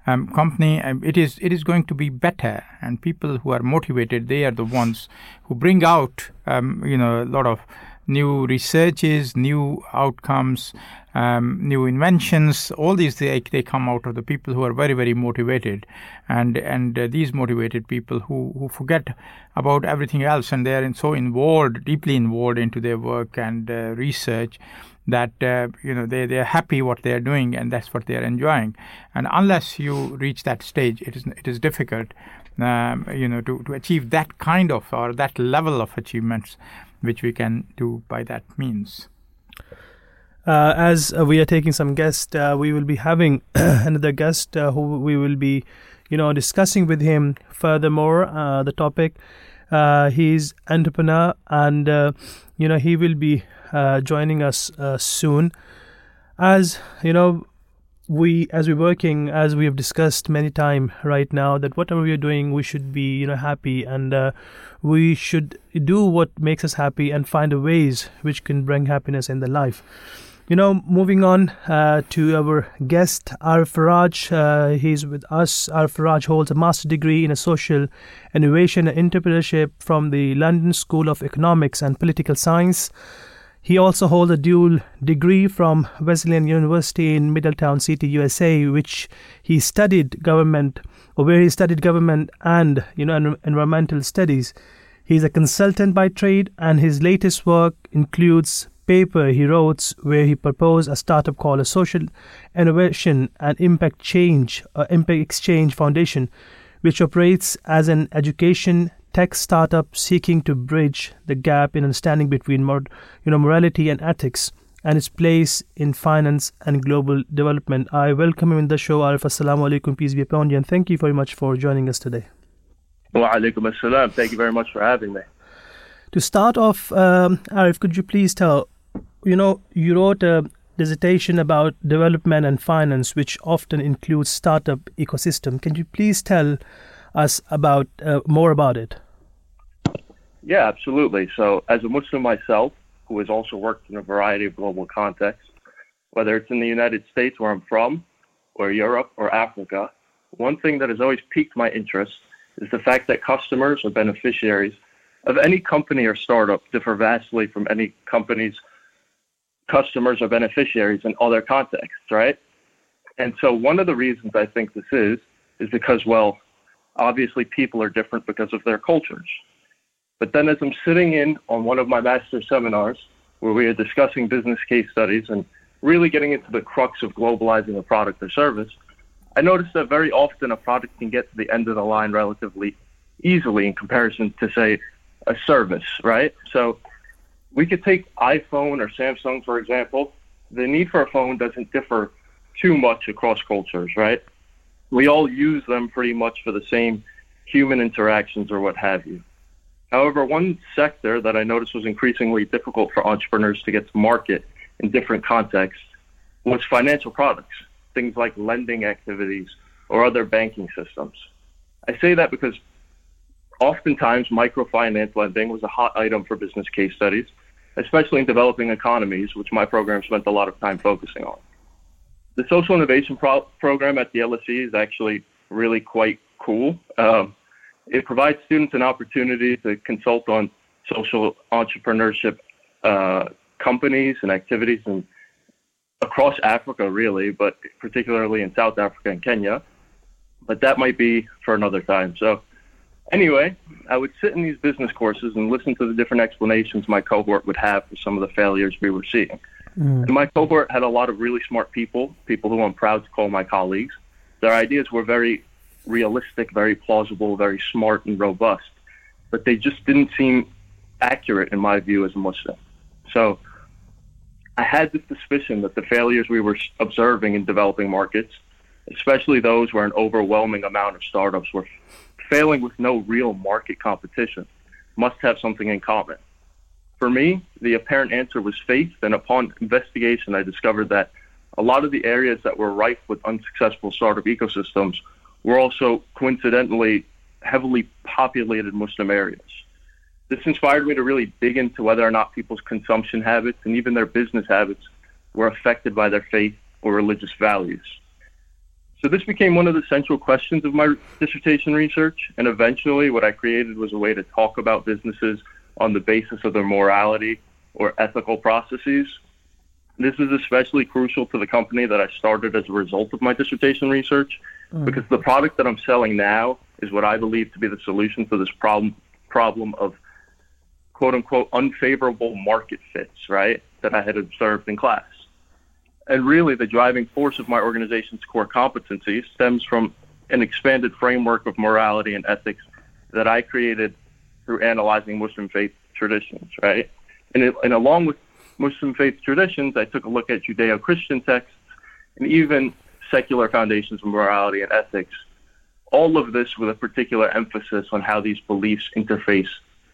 um, company, um, it is it is going to be better. And people who are motivated, they are the ones who bring out, um, you know, a lot of new researches, new outcomes, um, new inventions. All these they, they come out of the people who are very very motivated, and and uh, these motivated people who who forget about everything else and they are so involved, deeply involved into their work and uh, research that uh, you know they they're happy what they're doing and that's what they're enjoying. And unless you reach that stage it is it is difficult um, you know to, to achieve that kind of or that level of achievements which we can do by that means. Uh, as uh, we are taking some guests uh, we will be having another guest uh, who we will be you know discussing with him furthermore uh, the topic. He's entrepreneur and you know he will be uh, joining us uh, soon. As you know, we as we're working, as we have discussed many time right now, that whatever we are doing, we should be you know happy and uh, we should do what makes us happy and find ways which can bring happiness in the life You know, moving on uh, to our guest, Aref Farraj. Uh, he's with us. Aref Farraj holds a master's degree in a social innovation and entrepreneurship from the London School of Economics and Political Science. He also holds a dual degree from Wesleyan University in Middletown City, USA, which he studied government, or where he studied government and you know environmental studies. He's a consultant by trade, and his latest work includes paper he wrote where he proposed a startup called a Social Innovation and Impact Change uh, Impact Exchange Foundation, which operates as an education tech startup seeking to bridge the gap in understanding between mor- you know morality and ethics and its place in finance and global development. I welcome him in the show. Aref, assalamu alaikum, peace be upon you, and thank you very much for joining us today. Wa alaikum assalam. Thank you very much for having me. To start off, um, Aref, could you please tell you know, you wrote a dissertation about development and finance, which often includes startup ecosystem. Can you please tell us about uh, more about it? Yeah, absolutely. So, as a Muslim myself, who has also worked in a variety of global contexts, whether it's in the United States, where I'm from, or Europe, or Africa, one thing that has always piqued my interest is the fact that customers or beneficiaries of any company or startup differ vastly from any company's customers or beneficiaries in other contexts, right? And so one of the reasons I think this is, is because, well, obviously people are different because of their cultures. But then as I'm sitting in on one of my master seminars where we are discussing business case studies and really getting into the crux of globalizing a product or service, I noticed that very often a product can get to the end of the line relatively easily in comparison to, say, a service, right? So we could take iPhone or Samsung, for example. The need for a phone doesn't differ too much across cultures, right? We all use them pretty much for the same human interactions or what have you. However, one sector that I noticed was increasingly difficult for entrepreneurs to get to market in different contexts was financial products, things like lending activities or other banking systems. I say that because oftentimes microfinance lending was a hot item for business case studies, especially in developing economies, which my program spent a lot of time focusing on. The social innovation pro- program at the LSE is actually really quite cool. Um, it provides students an opportunity to consult on social entrepreneurship uh, companies and activities and across Africa, really, but particularly in South Africa and Kenya. But that might be for another time. So Anyway, I would sit in these business courses and listen to the different explanations my cohort would have for some of the failures we were seeing. Mm. And my cohort had a lot of really smart people, people who I'm proud to call my colleagues. Their ideas were very realistic, very plausible, very smart, and robust, but they just didn't seem accurate in my view as a Muslim. So I had this suspicion that the failures we were observing in developing markets, especially those where an overwhelming amount of startups were failing with no real market competition must have something in common. For me, the apparent answer was faith, and upon investigation, I discovered that a lot of the areas that were rife with unsuccessful startup ecosystems were also coincidentally heavily populated Muslim areas. This inspired me to really dig into whether or not people's consumption habits and even their business habits were affected by their faith or religious values. So this became one of the central questions of my dissertation research, and eventually what I created was a way to talk about businesses on the basis of their morality or ethical processes. This is especially crucial to the company that I started as a result of my dissertation research, mm. because the product that I'm selling now is what I believe to be the solution to this problem problem of quote unquote unfavorable market fits, right? That I had observed in class. And really, the driving force of my organization's core competencies stems from an expanded framework of morality and ethics that I created through analyzing Muslim faith traditions, right? And, it, and along with Muslim faith traditions, I took a look at Judeo Christian texts and even secular foundations of morality and ethics. All of this with a particular emphasis on how these beliefs interface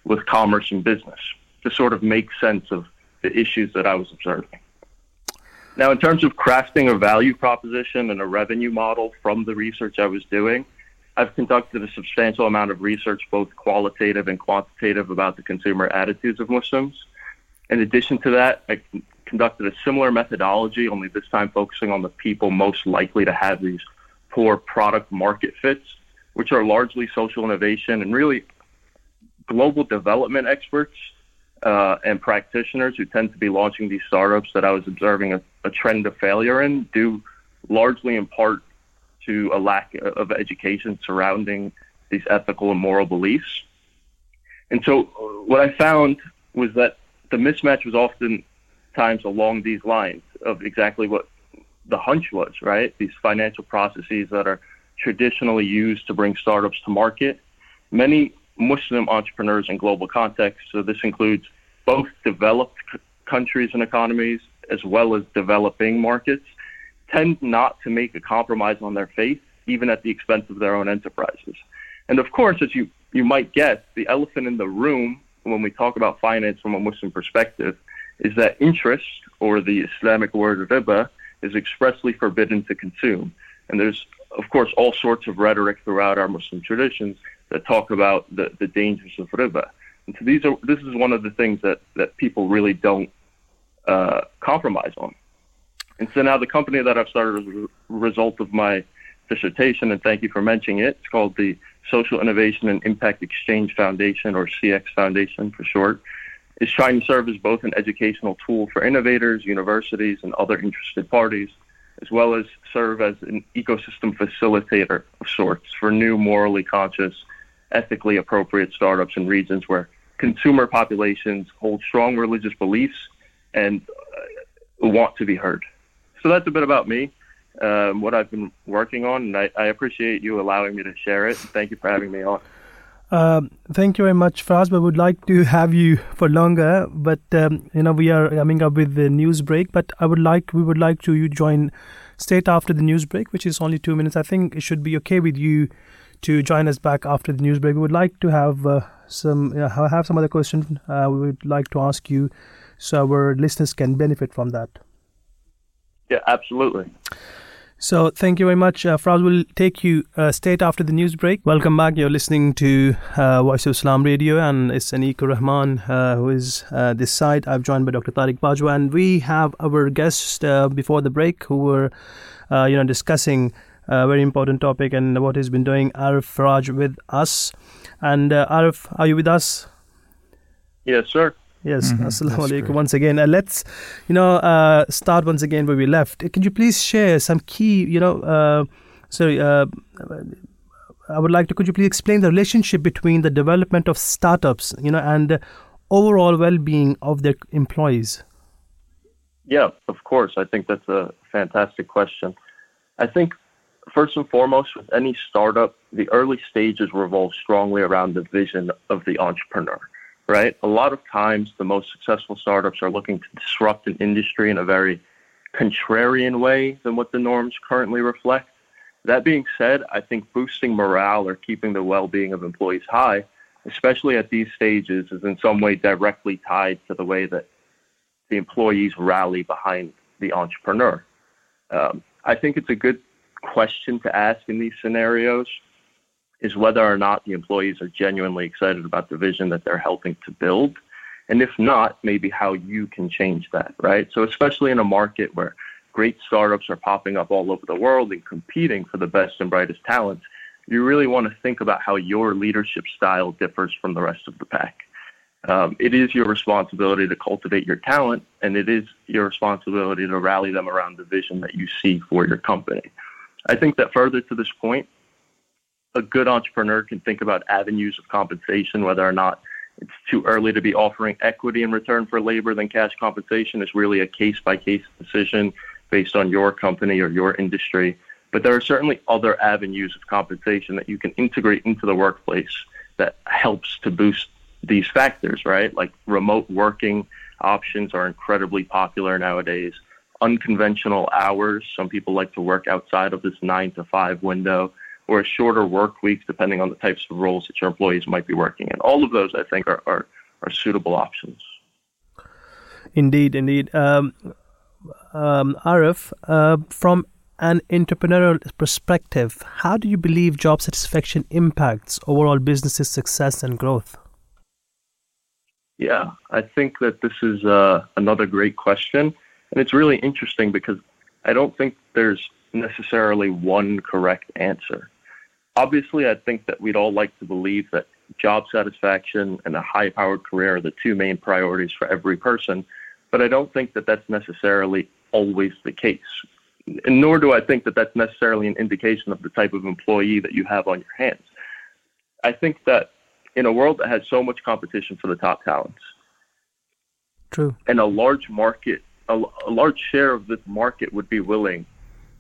with commerce and business to sort of make sense of the issues that I was observing. Now, in terms of crafting a value proposition and a revenue model from the research I was doing, I've conducted a substantial amount of research, both qualitative and quantitative, about the consumer attitudes of Muslims. In addition to that, I conducted a similar methodology, only this time focusing on the people most likely to have these poor product market fits, which are largely social innovation and really global development experts uh, and practitioners who tend to be launching these startups that I was observing a, a trend of failure in, due largely in part to a lack of education surrounding these ethical and moral beliefs. And so, what I found was that the mismatch was often times along these lines of exactly what the hunch was, right? These financial processes that are traditionally used to bring startups to market. Many Muslim entrepreneurs in global contexts, so this includes both developed c- countries and economies as well as developing markets, tend not to make a compromise on their faith, even at the expense of their own enterprises. And of course, as you, you might guess, the elephant in the room when we talk about finance from a Muslim perspective is that interest, or the Islamic word riba, is expressly forbidden to consume. And there's, of course, all sorts of rhetoric throughout our Muslim traditions that talk about the, the dangers of riba. And so these are, this is one of the things that, that people really don't uh, compromise on. And so now the company that I've started as a result of my dissertation, and thank you for mentioning it, it's called the Social Innovation and Impact Exchange Foundation, or CX Foundation for short, is trying to serve as both an educational tool for innovators, universities, and other interested parties, as well as serve as an ecosystem facilitator of sorts for new, morally conscious, ethically appropriate startups in regions where consumer populations hold strong religious beliefs and uh, want to be heard. So that's a bit about me, um, what I've been working on, and I, I appreciate you allowing me to share it. Thank you for having me on. Um, thank you very much, Faraz. We would like to have you for longer, but um, you know we are coming up with the news break. But I would like we would like to you join straight after the news break, which is only two minutes. I think it should be okay with you to join us back after the news break. We would like to have uh, some have some other questions uh, we would like to ask you, so our listeners can benefit from that. Yeah, absolutely. So thank you very much. Uh, Faraz will take you uh, straight after the news break. Welcome back. You're listening to uh, Voice of Islam Radio, and it's Aneeq ur Rehman uh, who is uh, this side. I've joined by Dr. Tariq Bajwa, and we have our guests uh, before the break who were, uh, you know, discussing a very important topic and what he's been doing. Aref Farraj with us, and Aref, are you with us? Yes, sir. Yes, mm-hmm. assalamu alaikum once again. Uh, let's, you know, uh, start once again where we left. Can you please share some key, you know, uh, sorry, uh, I would like to, could you please explain the relationship between the development of startups, you know, and overall well-being of their employees? Yeah, of course. I think that's a fantastic question. I think first and foremost, with any startup, the early stages revolve strongly around the vision of the entrepreneur right? A lot of times, the most successful startups are looking to disrupt an industry in a very contrarian way than what the norms currently reflect. That being said, I think boosting morale or keeping the well being of employees high, especially at these stages, is in some way directly tied to the way that the employees rally behind the entrepreneur. Um, I think it's a good question to ask in these scenarios is whether or not the employees are genuinely excited about the vision that they're helping to build. And if not, maybe how you can change that, right? So, especially in a market where great startups are popping up all over the world and competing for the best and brightest talents, you really want to think about how your leadership style differs from the rest of the pack. Um, it is your responsibility to cultivate your talent, and it is your responsibility to rally them around the vision that you see for your company. I think that further to this point, a good entrepreneur can think about avenues of compensation, whether or not it's too early to be offering equity in return for labor than cash compensation is really a case by case decision based on your company or your industry. But there are certainly other avenues of compensation that you can integrate into the workplace that helps to boost these factors, right? Like remote working options are incredibly popular nowadays. Unconventional hours. Some people like to work outside of this nine to five window or a shorter work weeks, depending on the types of roles that your employees might be working in. All of those, I think, are, are, are suitable options. Indeed, indeed. Um, um, Aref, uh, from an entrepreneurial perspective, how do you believe job satisfaction impacts overall business's success and growth? Yeah, I think that this is uh, another great question. And it's really interesting because I don't think there's necessarily one correct answer. Obviously, I think that we'd all like to believe that job satisfaction and a high powered career are the two main priorities for every person, but I don't think that that's necessarily always the case. And nor do I think that that's necessarily an indication of the type of employee that you have on your hands. I think that in a world that has so much competition for the top talents, true, and a large market, a, a large share of this market would be willing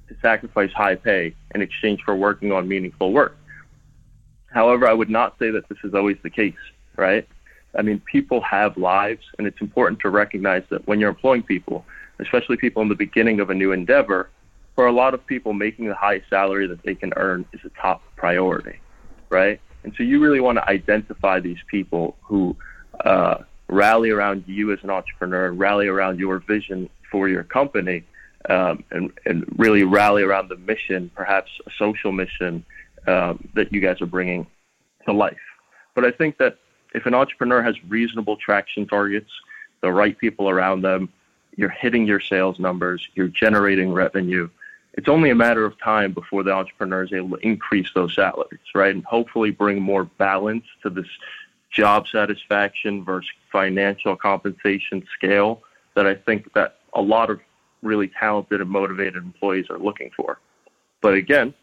to sacrifice high pay in exchange for working on meaningful work. However, I would not say that this is always the case, right? I mean, people have lives, and it's important to recognize that when you're employing people, especially people in the beginning of a new endeavor, for a lot of people, making the highest salary that they can earn is a top priority, right? And so you really want to identify these people who uh, rally around you as an entrepreneur, rally around your vision for your company, um, and, and really rally around the mission, perhaps a social mission um, that you guys are bringing to life. But I think that if an entrepreneur has reasonable traction targets, the right people around them, you're hitting your sales numbers, you're generating revenue. It's only a matter of time before the entrepreneur is able to increase those salaries, right? And hopefully bring more balance to this job satisfaction versus financial compensation scale that I think that a lot of really talented and motivated employees are looking for. But again,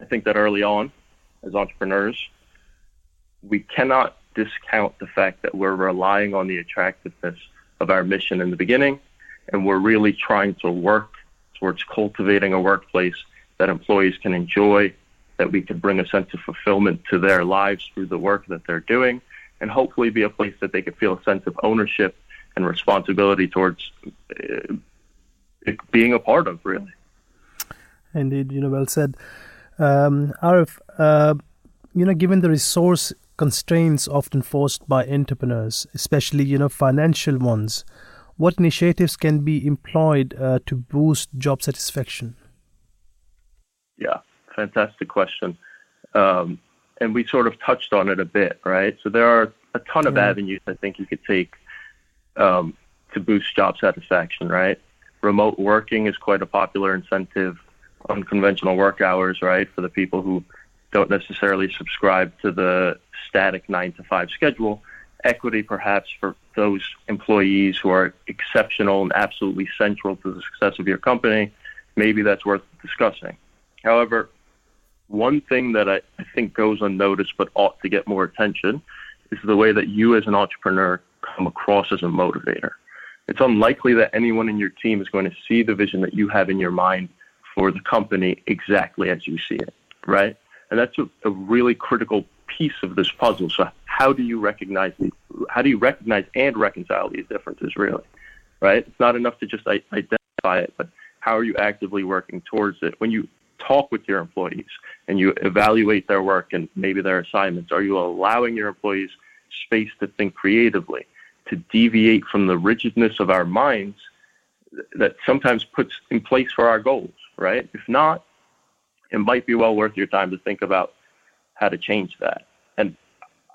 I think that early on, as entrepreneurs, we cannot discount the fact that we're relying on the attractiveness of our mission in the beginning, and we're really trying to work towards cultivating a workplace that employees can enjoy, that we can bring a sense of fulfillment to their lives through the work that they're doing, and hopefully be a place that they can feel a sense of ownership and responsibility towards uh, being a part of, really. Indeed, you know, well said. Um, Aref, uh, you know, given the resource constraints often forced by entrepreneurs, especially you know financial ones, what initiatives can be employed uh, to boost job satisfaction? Yeah, fantastic question. Um, and we sort of touched on it a bit, right? So there are a ton of yeah. avenues I think you could take um, to boost job satisfaction, right? Remote working is quite a popular incentive unconventional work hours, right, for the people who don't necessarily subscribe to the static nine to five schedule. Equity, perhaps, for those employees who are exceptional and absolutely central to the success of your company. Maybe that's worth discussing. However, one thing that I, I think goes unnoticed but ought to get more attention is the way that you as an entrepreneur come across as a motivator. It's unlikely that anyone in your team is going to see the vision that you have in your mind for the company exactly as you see it, right? And that's a, a really critical piece of this puzzle. So how do you recognize how do you recognize and reconcile these differences really, right? It's not enough to just identify it, but how are you actively working towards it? When you talk with your employees and you evaluate their work and maybe their assignments, are you allowing your employees space to think creatively, to deviate from the rigidness of our minds that sometimes puts in place for our goals? right? If not, it might be well worth your time to think about how to change that. And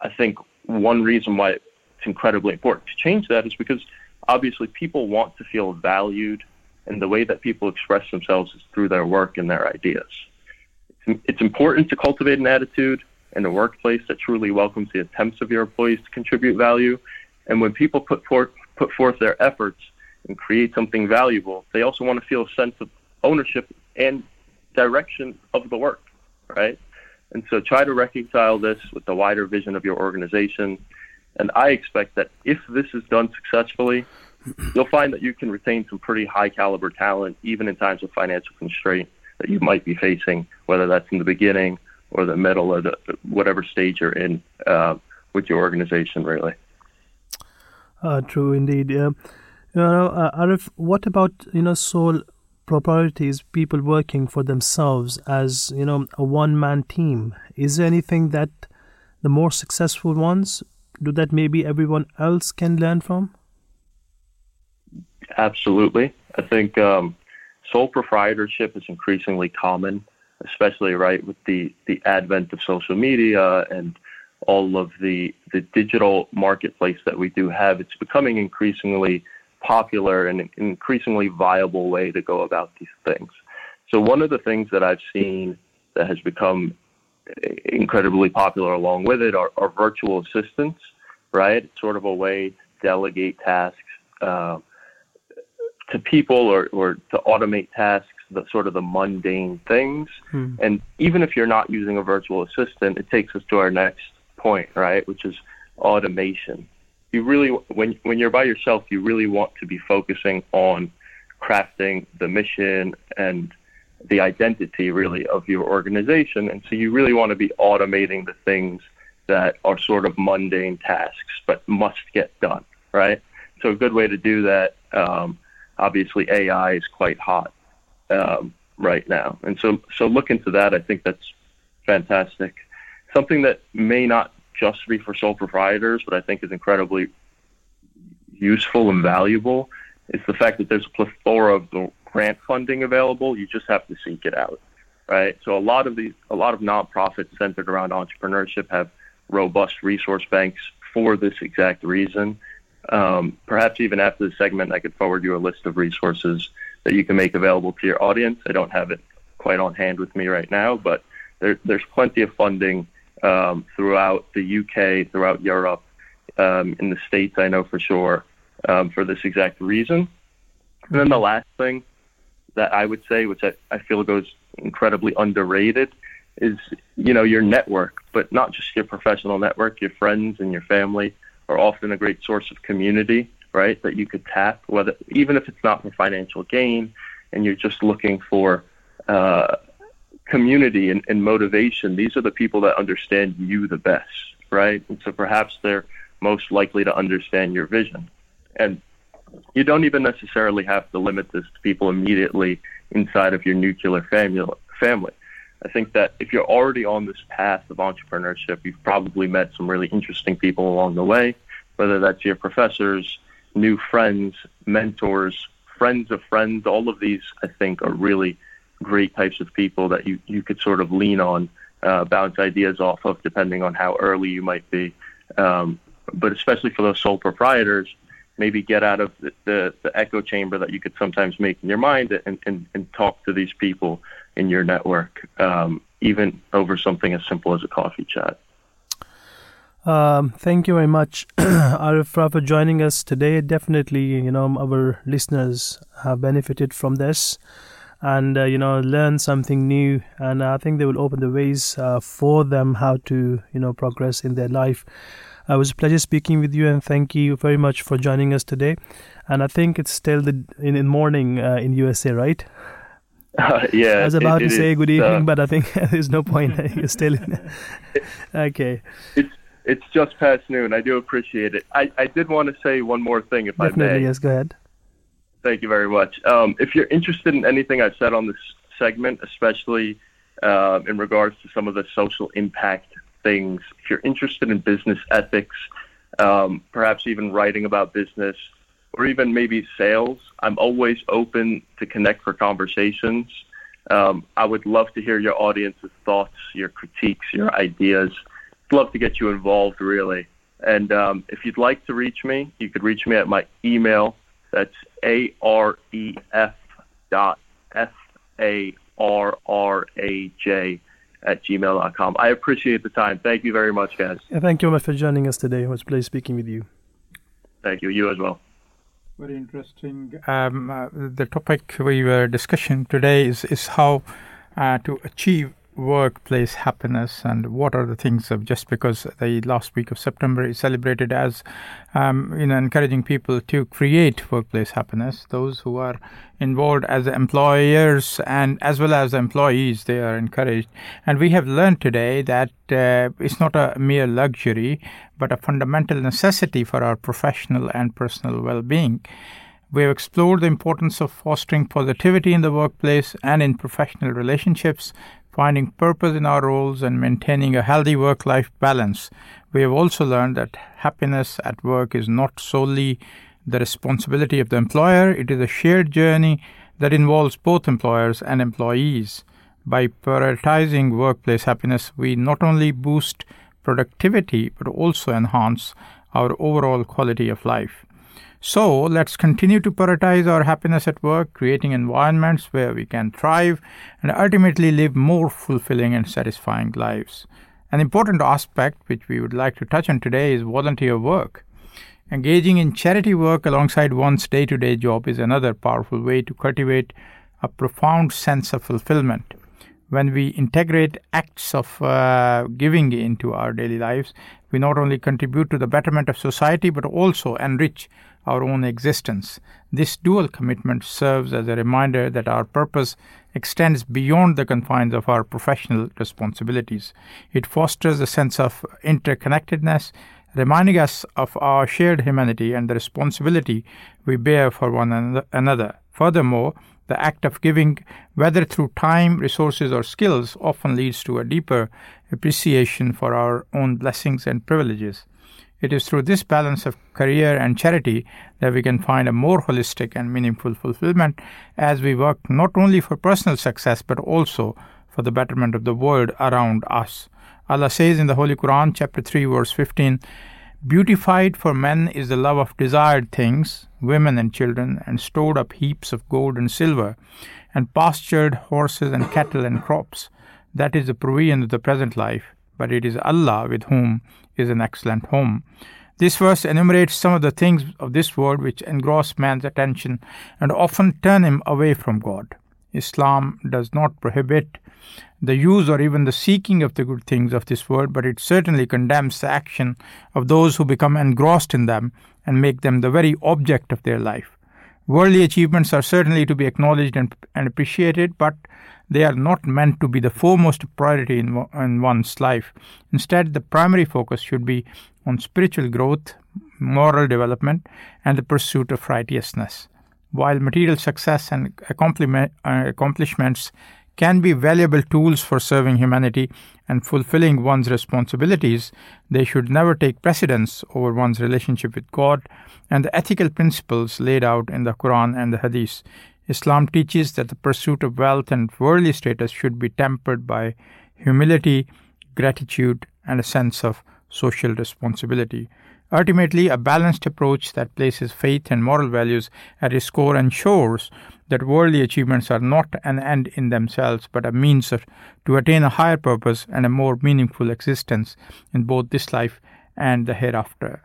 I think one reason why it's incredibly important to change that is because obviously people want to feel valued, and the way that people express themselves is through their work and their ideas. It's important to cultivate an attitude in a workplace that truly welcomes the attempts of your employees to contribute value. And when people put forth, put forth their efforts and create something valuable, they also want to feel a sense of ownership and direction of the work, right? And so try to reconcile this with the wider vision of your organization. And I expect that if this is done successfully, you'll find that you can retain some pretty high caliber talent, even in times of financial constraint that you might be facing, whether that's in the beginning or the middle or the whatever stage you're in uh, with your organization, really. Uh, true indeed. Yeah. You know, uh, Aref, what about you know sole proprietors, people working for themselves as you know a one-man team. Is there anything that the more successful ones do that maybe everyone else can learn from? Absolutely, I think um, sole proprietorship is increasingly common, especially right with the the advent of social media and all of the the digital marketplace that we do have, it's becoming increasingly popular and an increasingly viable way to go about these things. So one of the things that I've seen that has become incredibly popular along with it are, are virtual assistants, right? It's sort of a way to delegate tasks uh, to people or, or to automate tasks, the sort of the mundane things. Hmm. And even if you're not using a virtual assistant, it takes us to our next point, right? Which is automation. You really, when when you're by yourself, you really want to be focusing on crafting the mission and the identity really of your organization. And so you really want to be automating the things that are sort of mundane tasks but must get done, right? So a good way to do that, um, obviously AI is quite hot um, right now. And so, so look into that. I think that's fantastic. Something that may not just be for sole proprietors, but I think is incredibly useful and valuable is the fact that there's a plethora of grant funding available. You just have to seek it out, right? So a lot of these, a lot of nonprofits centered around entrepreneurship have robust resource banks for this exact reason. Um, perhaps even after the segment, I could forward you a list of resources that you can make available to your audience. I don't have it quite on hand with me right now, but there, there's plenty of funding um, throughout the UK, throughout Europe, um, in the States, I know for sure, um, for this exact reason. And then the last thing that I would say, which I, I feel goes incredibly underrated, is you know your network, but not just your professional network. Your friends and your family are often a great source of community, right? That you could tap, whether even if it's not for financial gain, and you're just looking for uh, community and, and motivation. These are the people that understand you the best, right? And so perhaps they're most likely to understand your vision. And you don't even necessarily have to limit this to people immediately inside of your nuclear family. I think that if you're already on this path of entrepreneurship, you've probably met some really interesting people along the way, whether that's your professors, new friends, mentors, friends of friends. All of these, I think, are really great types of people that you, you could sort of lean on, uh, bounce ideas off of, depending on how early you might be. Um, but especially for those sole proprietors, maybe get out of the, the, the, echo chamber that you could sometimes make in your mind and, and, and talk to these people in your network, um, even over something as simple as a coffee chat. Um, thank you very much, Aref, for joining us today. Definitely, you know, our listeners have benefited from this and, uh, you know, learn something new. And I think they will open the ways uh, for them how to, you know, progress in their life. Uh, it was a pleasure speaking with you, and thank you very much for joining us today. And I think it's still the in the morning uh, in USA, right? Uh, yeah, I was about it, to say is, good evening, uh, but I think there's no point. You're still okay. It's it's just past noon. I do appreciate it. I, I did want to say one more thing, if Definitely, I may. Yes, go ahead. Thank you very much. Um, if you're interested in anything I've said on this segment, especially uh, in regards to some of the social impact things, if you're interested in business ethics, um, perhaps even writing about business, or even maybe sales, I'm always open to connect for conversations. Um, I would love to hear your audience's thoughts, your critiques, your ideas. I'd love to get you involved, really. And um, if you'd like to reach me, you could reach me at my email. That's a r e f dot f a r r a j at gmail.com. I appreciate the time. Thank you very much, guys. Yeah, thank you much for joining us today. It was a pleasure speaking with you. Thank you. You as well. Very interesting. Um, uh, the topic we were discussing today is, is how uh, to achieve workplace happiness and what are the things of just because the last week of September is celebrated as um, you know encouraging people to create workplace happiness. Those who are involved as employers and as well as employees they are encouraged. And we have learned today that uh, it's not a mere luxury but a fundamental necessity for our professional and personal well-being. We have explored the importance of fostering positivity in the workplace and in professional relationships finding purpose in our roles, and maintaining a healthy work life balance. We have also learned that happiness at work is not solely the responsibility of the employer, it is a shared journey that involves both employers and employees. By prioritizing workplace happiness, we not only boost productivity but also enhance our overall quality of life. So let's continue to prioritize our happiness at work, creating environments where we can thrive and ultimately live more fulfilling and satisfying lives. An important aspect which we would like to touch on today is volunteer work. Engaging in charity work alongside one's day to day job is another powerful way to cultivate a profound sense of fulfillment. When we integrate acts of uh, giving into our daily lives, we not only contribute to the betterment of society but also enrich our own existence. This dual commitment serves as a reminder that our purpose extends beyond the confines of our professional responsibilities. It fosters a sense of interconnectedness, reminding us of our shared humanity and the responsibility we bear for one another. Furthermore, the act of giving, whether through time, resources, or skills, often leads to a deeper appreciation for our own blessings and privileges. It is through this balance of career and charity that we can find a more holistic and meaningful fulfillment as we work not only for personal success but also for the betterment of the world around us. Allah says in the Holy Quran, chapter 3, verse 15, Beautified for men is the love of desired things, women and children, and stored up heaps of gold and silver, and pastured horses and cattle and crops. That is the provision of the present life, but it is Allah with whom is an excellent home. This verse enumerates some of the things of this world which engross man's attention and often turn him away from God. Islam does not prohibit the use or even the seeking of the good things of this world, but it certainly condemns the action of those who become engrossed in them and make them the very object of their life. Worldly achievements are certainly to be acknowledged and, and appreciated, but they are not meant to be the foremost priority in, in one's life. Instead, the primary focus should be on spiritual growth, moral development, and the pursuit of righteousness. While material success and uh, accomplishments can be valuable tools for serving humanity and fulfilling one's responsibilities, they should never take precedence over one's relationship with God and the ethical principles laid out in the Quran and the Hadith. Islam teaches that the pursuit of wealth and worldly status should be tempered by humility, gratitude, and a sense of social responsibility. Ultimately, a balanced approach that places faith and moral values at its core ensures that worldly achievements are not an end in themselves but a means of, to attain a higher purpose and a more meaningful existence in both this life and the hereafter.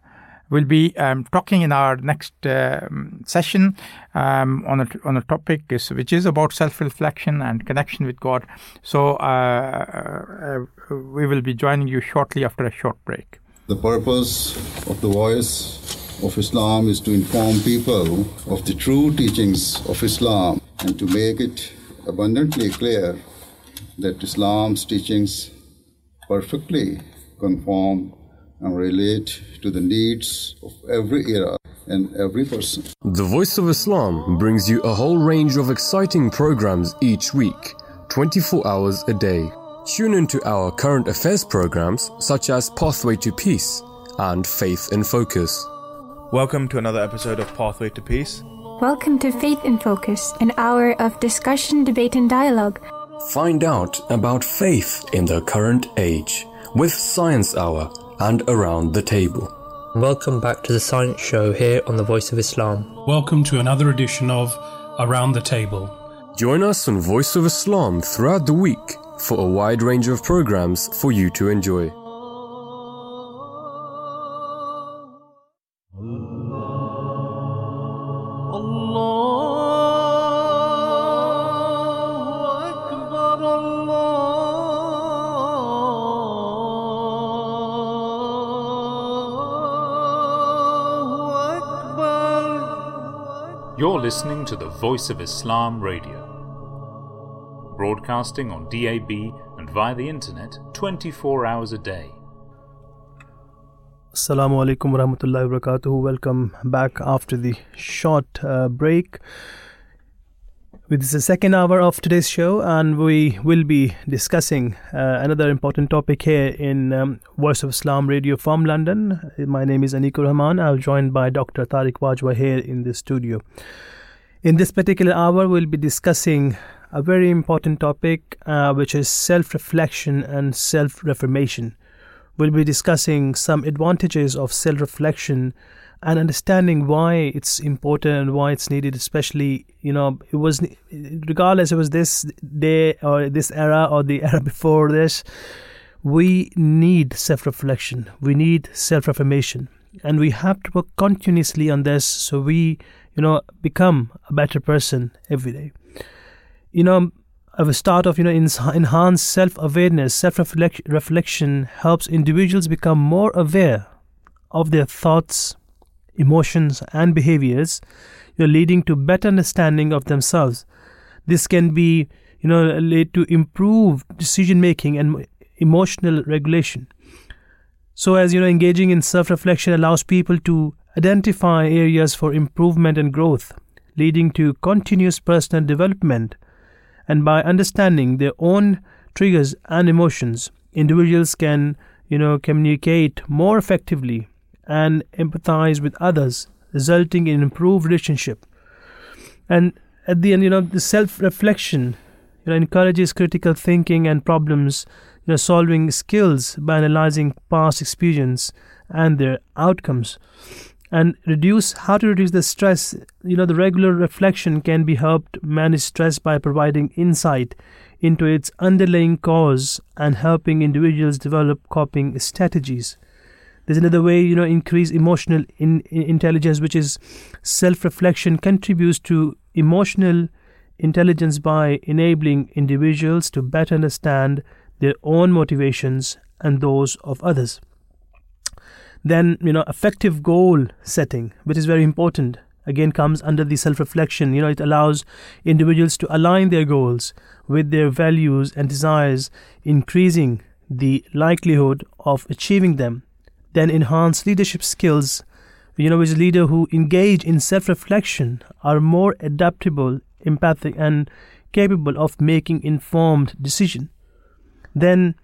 We'll be um, talking in our next uh, session um, on a on a topic is, which is about self-reflection and connection with God. So uh, uh, we will be joining you shortly after a short break. The purpose of the voice of Islam is to inform people of the true teachings of Islam and to make it abundantly clear that Islam's teachings perfectly conform and relate to the needs of every era and every person. The Voice of Islam brings you a whole range of exciting programs each week, 24 hours a day. Tune into our current affairs programs such as Pathway to Peace and Faith in Focus. Welcome to another episode of Pathway to Peace. Welcome to Faith in Focus, an hour of discussion, debate, and dialogue. Find out about faith in the current age with Science Hour and around the table. Welcome back to the Science Show here on the Voice of Islam. Welcome to another edition of Around the Table. Join us on Voice of Islam throughout the week for a wide range of programs for you to enjoy. Listening to the Voice of Islam Radio, broadcasting on DAB and via the internet 24 hours a day. Assalamu alaikum warahmatullahi wabarakatuh. Welcome back after the short uh, break. This is the second hour of today's show, and we will be discussing uh, another important topic here in um, Voice of Islam Radio from London. My name is Aneeq ur Rehman. I'm joined by Dr. Tariq Bajwa here in the studio. In this particular hour, we'll be discussing a very important topic, uh, which is self reflection and self reformation. we'll be discussing some advantages of self reflection and understanding why it's important and why it's needed especially you know it was regardless it was this day or this era or the era before this we need self-reflection we need self-affirmation and we have to work continuously on this so we you know become a better person every day you know of a start of you know enhanced self-awareness self-reflection helps individuals become more aware of their thoughts emotions, and behaviors, you know, leading to better understanding of themselves. This can be, you know, lead to improved decision making and emotional regulation. So, as you know, engaging in self reflection allows people to identify areas for improvement and growth, leading to continuous personal development. And by understanding their own triggers and emotions, individuals can, you know, communicate more effectively and empathize with others, resulting in improved relationship. And at the end, you know, the self-reflection, you know, encourages critical thinking and problems, you know, solving skills by analyzing past experience and their outcomes. And reduce how to reduce the stress. You know, the regular reflection can be helped manage stress by providing insight into its underlying cause and helping individuals develop coping strategies. There's another way, you know, increase emotional in, in intelligence, which is self-reflection contributes to emotional intelligence by enabling individuals to better understand their own motivations and those of others. Then, you know, effective goal setting, which is very important, again comes under the self reflection. You know, it allows individuals to align their goals with their values and desires, increasing the likelihood of achieving them then enhance leadership skills. You know, as a leader who engage in self-reflection are more adaptable, empathic, and capable of making informed decision. Then,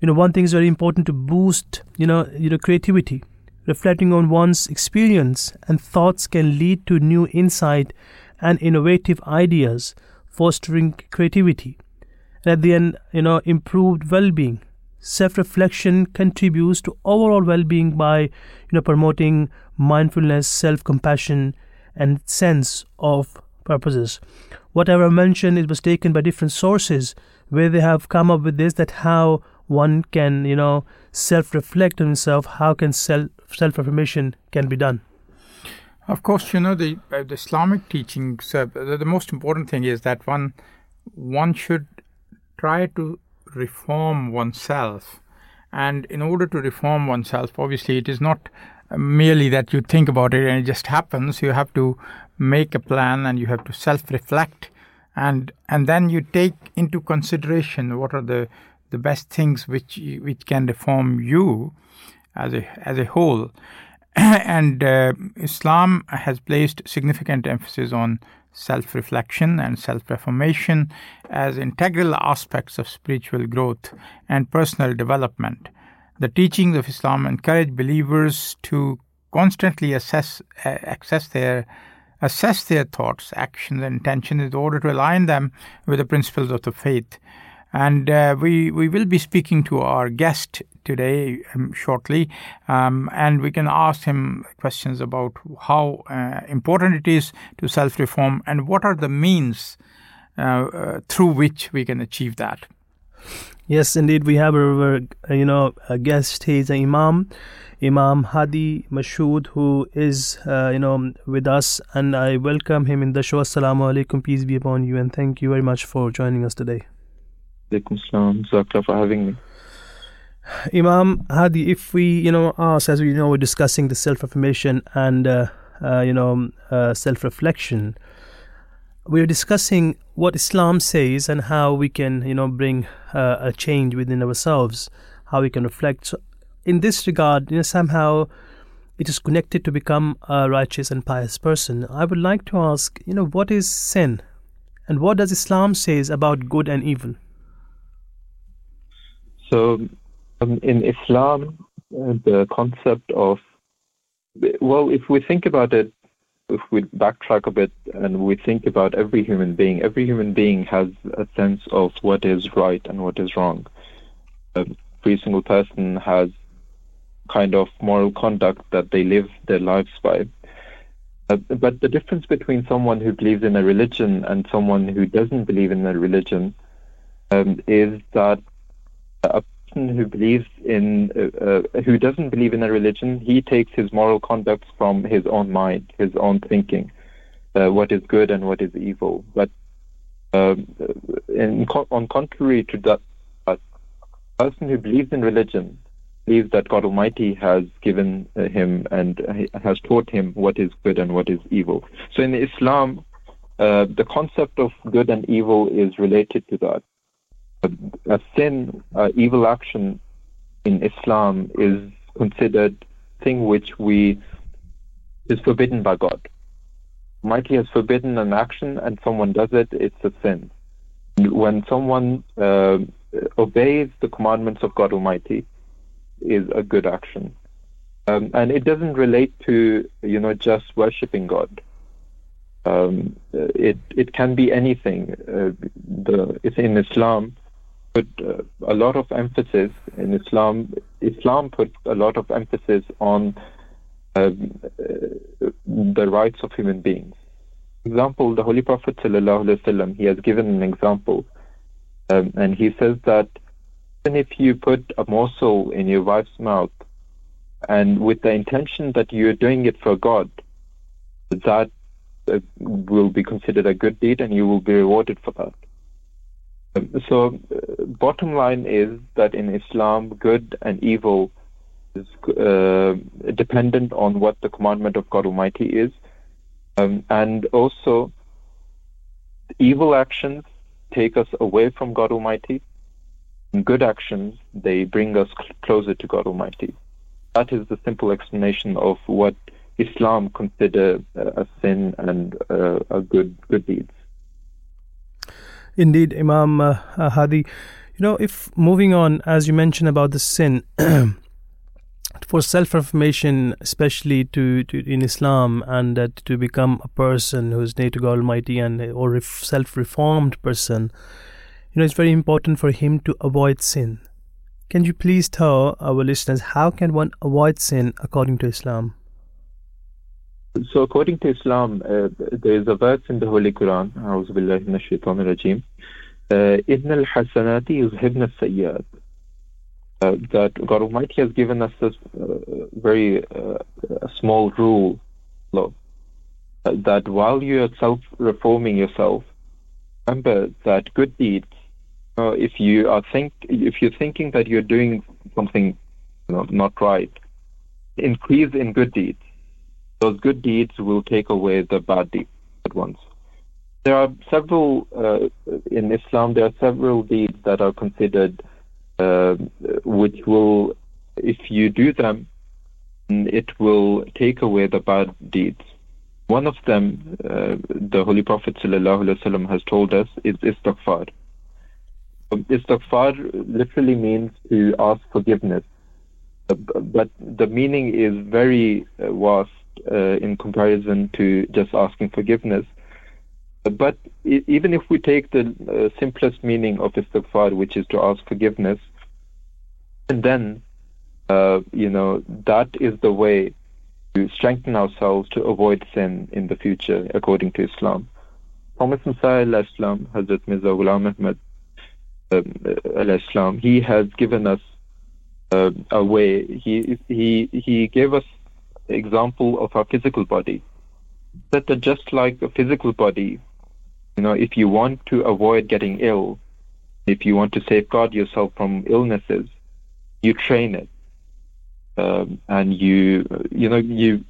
you know, one thing is very important to boost, you know, you know, creativity. Reflecting on one's experience and thoughts can lead to new insight and innovative ideas, fostering creativity. And at the end, you know, improved well-being self-reflection contributes to overall well-being by you know promoting mindfulness self-compassion and sense of purposes whatever I mentioned was taken by different sources where they have come up with this that how one can you know self-reflect on himself how can self self-affirmation can be done of course you know the, uh, the islamic teachings uh, the, the most important thing is that one one should try to reform oneself. And in order to reform oneself, obviously, it is not merely that you think about it and it just happens. You have to make a plan and you have to self reflect. And, and then you take into consideration what are the, the best things which, which can reform you as a, as a whole. and uh, Islam has placed significant emphasis on self reflection and self reformation as integral aspects of spiritual growth and personal development. The teachings of Islam encourage believers to constantly assess, uh, access their assess their thoughts, actions, and intentions in order to align them with the principles of the faith. And uh, we, we will be speaking to our guest today um, shortly, um, and we can ask him questions about how uh, important it is to self reform and what are the means uh, uh, through which we can achieve that. Yes, indeed, we have a, you know a guest. He's an imam, Imam Hadi Mashood, who is uh, you know with us, and I welcome him in the show. Assalamu alaikum, peace be upon you, and thank you very much for joining us today. Alaikum salam, for having me. Imam Hadi, if we, you know, ask, as we know, we're discussing the self affirmation and, uh, uh, you know, uh, self reflection. We're discussing what Islam says and how we can, you know, bring uh, a change within ourselves, how we can reflect. So, in this regard, you know, somehow it is connected to become a righteous and pious person. I would like to ask, you know, what is sin, and what does Islam says about good and evil? So um, in Islam, uh, the concept of, well, if we think about it, if we backtrack a bit and we think about every human being, every human being has a sense of what is right and what is wrong. Every single person has kind of moral conduct that they live their lives by. Uh, but the difference between someone who believes in a religion and someone who doesn't believe in a religion um, is that a person who believes in, uh, uh, who doesn't believe in a religion, he takes his moral conduct from his own mind, his own thinking, uh, what is good and what is evil. But um, in, on contrary to that, a person who believes in religion believes that God Almighty has given uh, him and has taught him what is good and what is evil. So in Islam, uh, the concept of good and evil is related to that. A, a sin, uh, evil action in Islam is considered thing which we is forbidden by God. Almighty has forbidden an action and someone does it, it's a sin. When someone uh, obeys the commandments of God Almighty, is a good action. Um, and it doesn't relate to you know just worshiping God. Um, it it can be anything. Uh, the in Islam put uh, a lot of emphasis in Islam. Islam put a lot of emphasis on um, uh, the rights of human beings. Example, the Holy Prophet sallallahu he has given an example, um, and he says that even if you put a morsel in your wife's mouth and with the intention that you're doing it for God, that uh, will be considered a good deed and you will be rewarded for that. So, uh, bottom line is that in Islam, good and evil is uh, dependent on what the commandment of God Almighty is. Um, and also, evil actions take us away from God Almighty good actions, they bring us closer to God Almighty. That is the simple explanation of what Islam consider uh, a sin and uh, a good good deeds. Indeed, Imam uh, Hadi. You know, if moving on, as you mentioned about the sin, for self-reformation, especially to, to in Islam, and that to become a person who is near to God Almighty and or a self-reformed person, you know, it's very important for him to avoid sin. Can you please tell our listeners how can one avoid sin according to Islam? So, according to Islam, uh, there is a verse in the Holy Quran, A'udhu uh, al Hasanati Sayyad. Uh, that God Almighty has given us this uh, very uh, small rule, law, uh, that while you are self reforming yourself, remember that good deeds. Uh, if you are think if you're thinking that you're doing something you know, not right, increase in good deeds those good deeds will take away the bad deeds once. There are several uh, in Islam. There are several deeds that are considered uh, which will, if you do them, it will take away the bad deeds. One of them, uh, the Holy Prophet ﷺ has told us, is istighfar. Istighfar literally means to ask forgiveness, but the meaning is very uh, vast uh, in comparison to just asking forgiveness. But even if we take the uh, simplest meaning of istighfar, which is to ask forgiveness, and then, uh, you know, that is the way to strengthen ourselves to avoid sin in the future, according to Islam. Prophet Musa Islam, Hazrat Mirza Ghulam Ahmad, um, al-Islam, he has given us uh, a way. He he he gave us example of our physical body. That are just like a physical body, you know, if you want to avoid getting ill, if you want to safeguard yourself from illnesses, you train it, um, and you you know you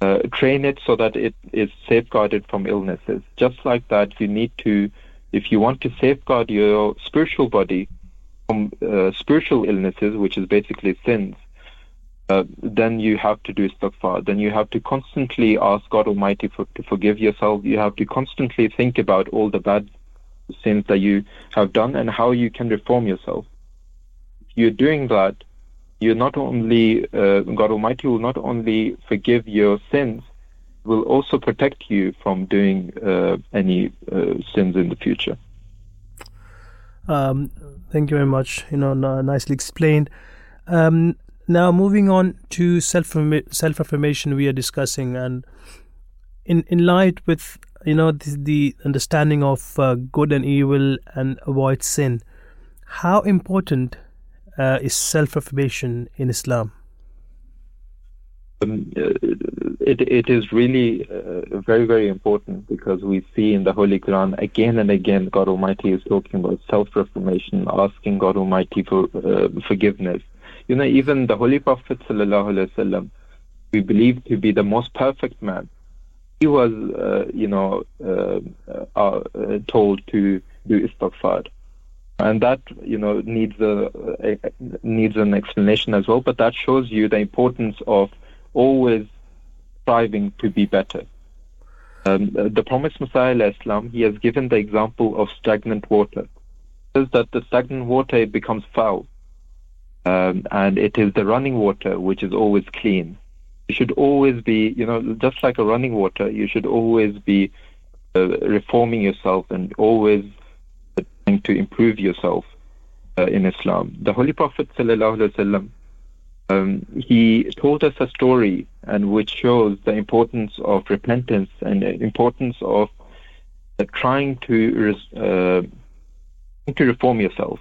uh, train it so that it is safeguarded from illnesses. Just like that, you need to if you want to safeguard your spiritual body from uh, spiritual illnesses, which is basically sins, uh, then you have to do istighfar. Then you have to constantly ask God Almighty for, to forgive yourself. You have to constantly think about all the bad sins that you have done and how you can reform yourself. If you're doing that, you're not only uh, God Almighty will not only forgive your sins, will also protect you from doing uh, any uh, sins in the future. Um, thank you very much. You know, nicely explained. Um, now moving on to self self affirmation, we are discussing, and in in light with you know the, the understanding of uh, good and evil and avoid sin, how important uh, is self affirmation in Islam? Um, uh, it, it is really uh, very, very important because we see in the Holy Quran again and again God Almighty is talking about self reformation, asking God Almighty for uh, forgiveness. You know, even the Holy Prophet, وسلم, we believe to be the most perfect man, he was, uh, you know, uh, uh, told to do istighfar. And that, you know, needs a, a needs an explanation as well. But that shows you the importance of always striving to be better. Um, the promised Messiah Islam, he has given the example of stagnant water. He says that the stagnant water becomes foul, um, and it is the running water which is always clean. You should always be, you know, just like a running water, you should always be uh, reforming yourself and always trying to improve yourself uh, in Islam. The Holy Prophet wasallam um, he told us a story and which shows the importance of repentance and the importance of uh, trying to uh, to reform yourself.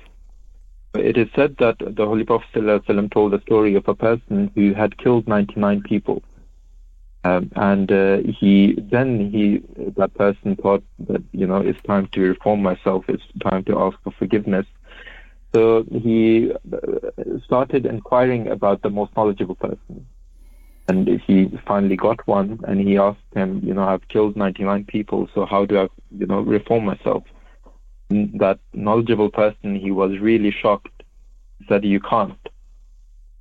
It is said that the Holy Prophet ﷺ told a story of a person who had killed 99 people. Um, and uh, he then he that person thought that you know it's time to reform myself. It's time to ask for forgiveness. So he uh, started inquiring about the most knowledgeable person. And he finally got one, and he asked him, you know, I've killed 99 people, so how do I, you know, reform myself? That knowledgeable person, he was really shocked. Said, you can't.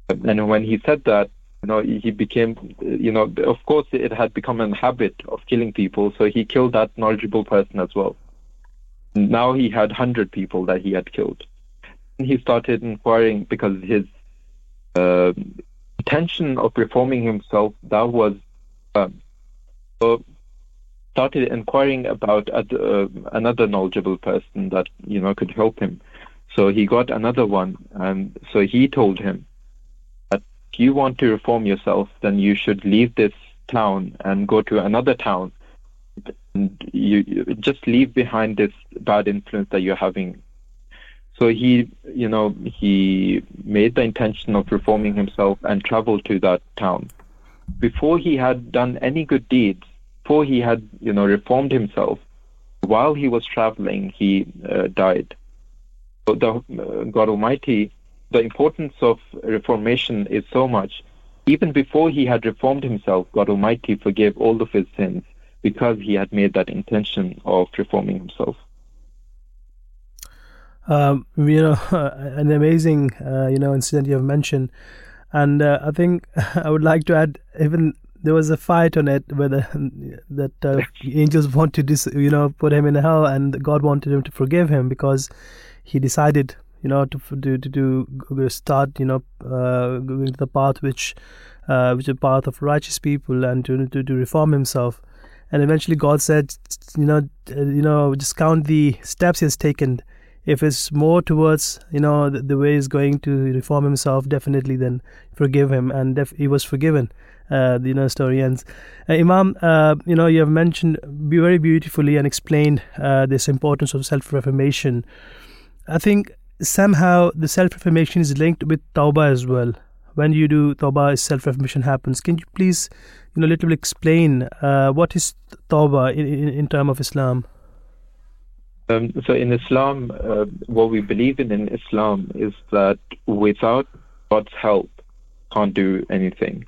And when he said that, you know, he became, you know, of course, it had become a habit of killing people, so he killed that knowledgeable person as well. Now he had 100 people that he had killed And he started inquiring because his uh, intention of reforming himself that was um, so started inquiring about uh, another knowledgeable person that you know could help him. So he got another one, and so he told him that if you want to reform yourself, then you should leave this town and go to another town. And you, you just leave behind this bad influence that you're having so he, you know, he made the intention of reforming himself and traveled to that town. Before he had done any good deeds, before he had, you know, reformed himself, while he was traveling, he uh, died. So the uh, God Almighty, the importance of reformation is so much. Even before he had reformed himself, God Almighty forgave all of his sins because he had made that intention of reforming himself um, you know, an amazing, uh, you know, incident you have mentioned. And uh, I think I would like to add even there was a fight on it where the, that uh, angels wanted to, you know, put him in hell, and God wanted him to forgive him because he decided, you know, to to to, to start, you know, uh, going to the path which, uh, which is a path of righteous people, and to, to to reform himself. And eventually, God said, you know, uh, you know, just count the steps he has taken. If it's more towards you know the, the, way he's going to reform himself definitely then forgive him. And def- he was forgiven uh, you know story ends. Uh, imam uh, you know you have mentioned very beautifully and explained uh, this importance of self-reformation. I think somehow the self-reformation is linked with tawbah as well. When you do tawbah self-reformation happens. Can you please you know a little bit explain uh, what is tawbah in, in, in term of islam? Um, so in Islam, uh, what we believe in in Islam is that without God's help, can't do anything.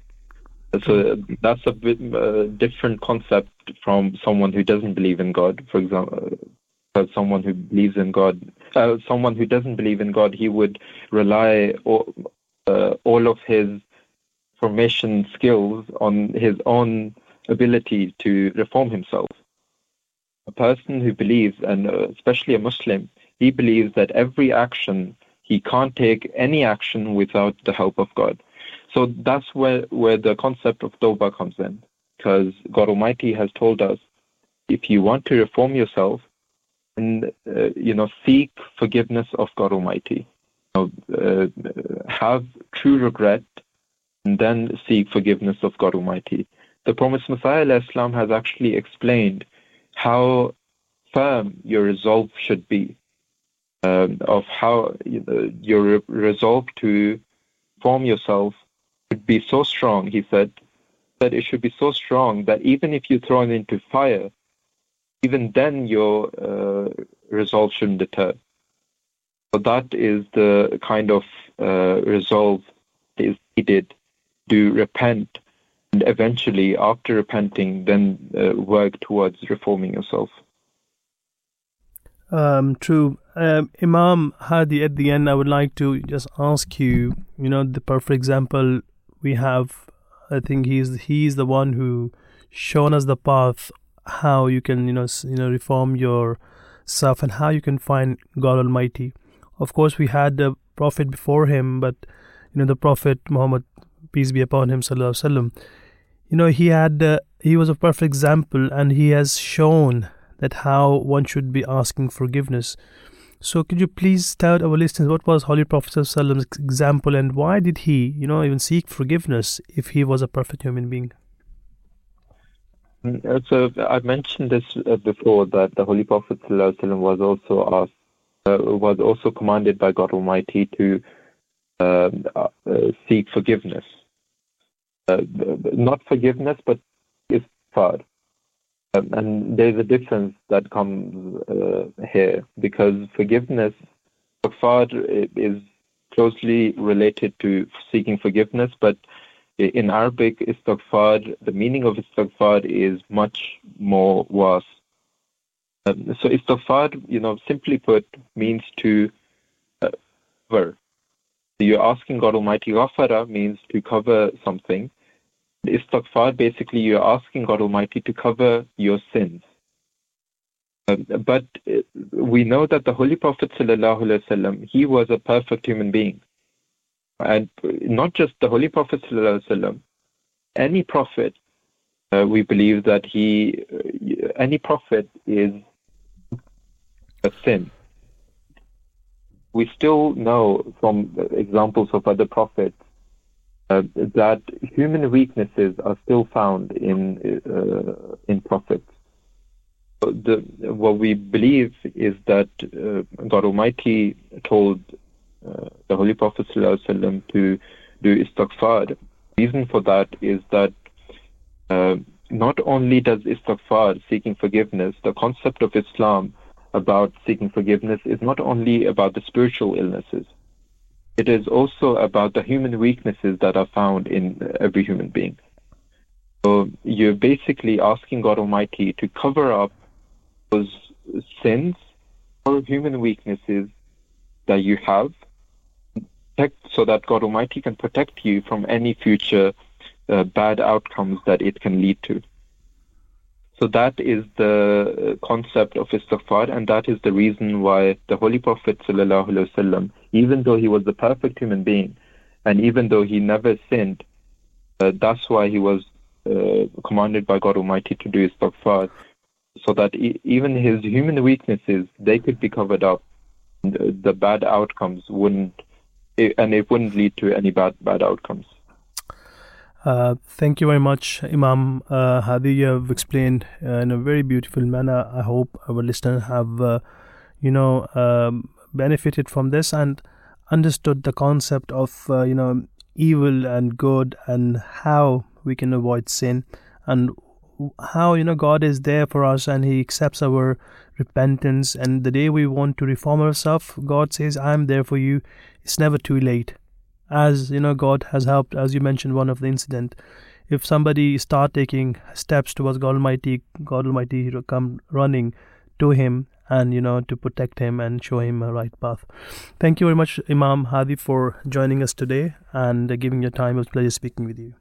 So that's a bit uh, different concept from someone who doesn't believe in God. For example, uh, someone who believes in God, uh, someone who doesn't believe in God, he would rely all, uh, all of his formation skills on his own ability to reform himself a person who believes, and uh, especially a Muslim, he believes that every action, he can't take any action without the help of God. So that's where, where the concept of tawbah comes in. Because God Almighty has told us, if you want to reform yourself, and uh, you know, seek forgiveness of God Almighty. You know, uh, have true regret and then seek forgiveness of God Almighty. The Promised Messiah Islam has actually explained how firm your resolve should be, um, of how you know, your resolve to form yourself should be so strong, he said, that it should be so strong that even if you're thrown into fire, even then your uh, resolve shouldn't deter. So that is the kind of uh, resolve that is needed to repent and eventually, after repenting, then uh, work towards reforming yourself. Um, true. Um, Imam Hadi, at the end, I would like to just ask you, you know, the perfect example we have. I think he's he's the one who shown us the path how you can you know you know reform yourself and how you can find God Almighty. Of course, we had the Prophet before him, but you know the Prophet Muhammad, peace be upon him, sallallahu alaihi wasallam. You know he had uh, he was a perfect example, and he has shown that how one should be asking forgiveness. So could you please tell our listeners what was Holy Prophet Prophet's example and why did he, you know, even seek forgiveness if he was a perfect human being? Mm, so I mentioned this uh, before that the Holy Prophet was also asked, uh, was also commanded by God Almighty to um, uh, seek forgiveness. Uh, not forgiveness, but istighfar. Um, and there's a difference that comes uh, here because forgiveness, istighfar is closely related to seeking forgiveness, but in Arabic, istighfar, the meaning of istighfar is much more vast. Um, so istighfar, you know, simply put, means to uh, cover. So you're asking God Almighty, ghafara means to cover something. Istighfar, basically, you're asking God Almighty to cover your sins. Um, but uh, we know that the Holy Prophet ﷺ, he was a perfect human being and not just the Holy Prophet ﷺ, any prophet, uh, we believe that he, uh, any prophet is a sin. We still know from examples of other prophets uh, that human weaknesses are still found in uh, in prophets. The, what we believe is that uh, God Almighty told uh, the Holy Prophet ﷺ to do istighfar. The reason for that is that uh, not only does istighfar, seeking forgiveness, the concept of Islam about seeking forgiveness is not only about the spiritual illnesses. It is also about the human weaknesses that are found in every human being. So you're basically asking God Almighty to cover up those sins or human weaknesses that you have so that God Almighty can protect you from any future uh, bad outcomes that it can lead to. So that is the concept of istighfar, and that is the reason why the Holy Prophet ﷺ, even though he was the perfect human being, and even though he never sinned, uh, that's why he was uh, commanded by God Almighty to do istighfar, so that e- even his human weaknesses they could be covered up, the, the bad outcomes wouldn't it, and it wouldn't lead to any bad bad outcomes. Uh, thank you very much, Imam uh, Hadi. You have explained uh, in a very beautiful manner. I hope our listeners have, uh, you know, um, benefited from this and understood the concept of, uh, you know, evil and good and how we can avoid sin and how you know God is there for us and He accepts our repentance. And the day we want to reform ourselves, God says, "I am there for you." it's never too late as you know god has helped as you mentioned one of the incident. If somebody start taking steps towards god almighty god almighty will come running to him and you know to protect him and show him a right path. Thank you very much imam hadi for joining us today and giving your time. It was a pleasure speaking with you.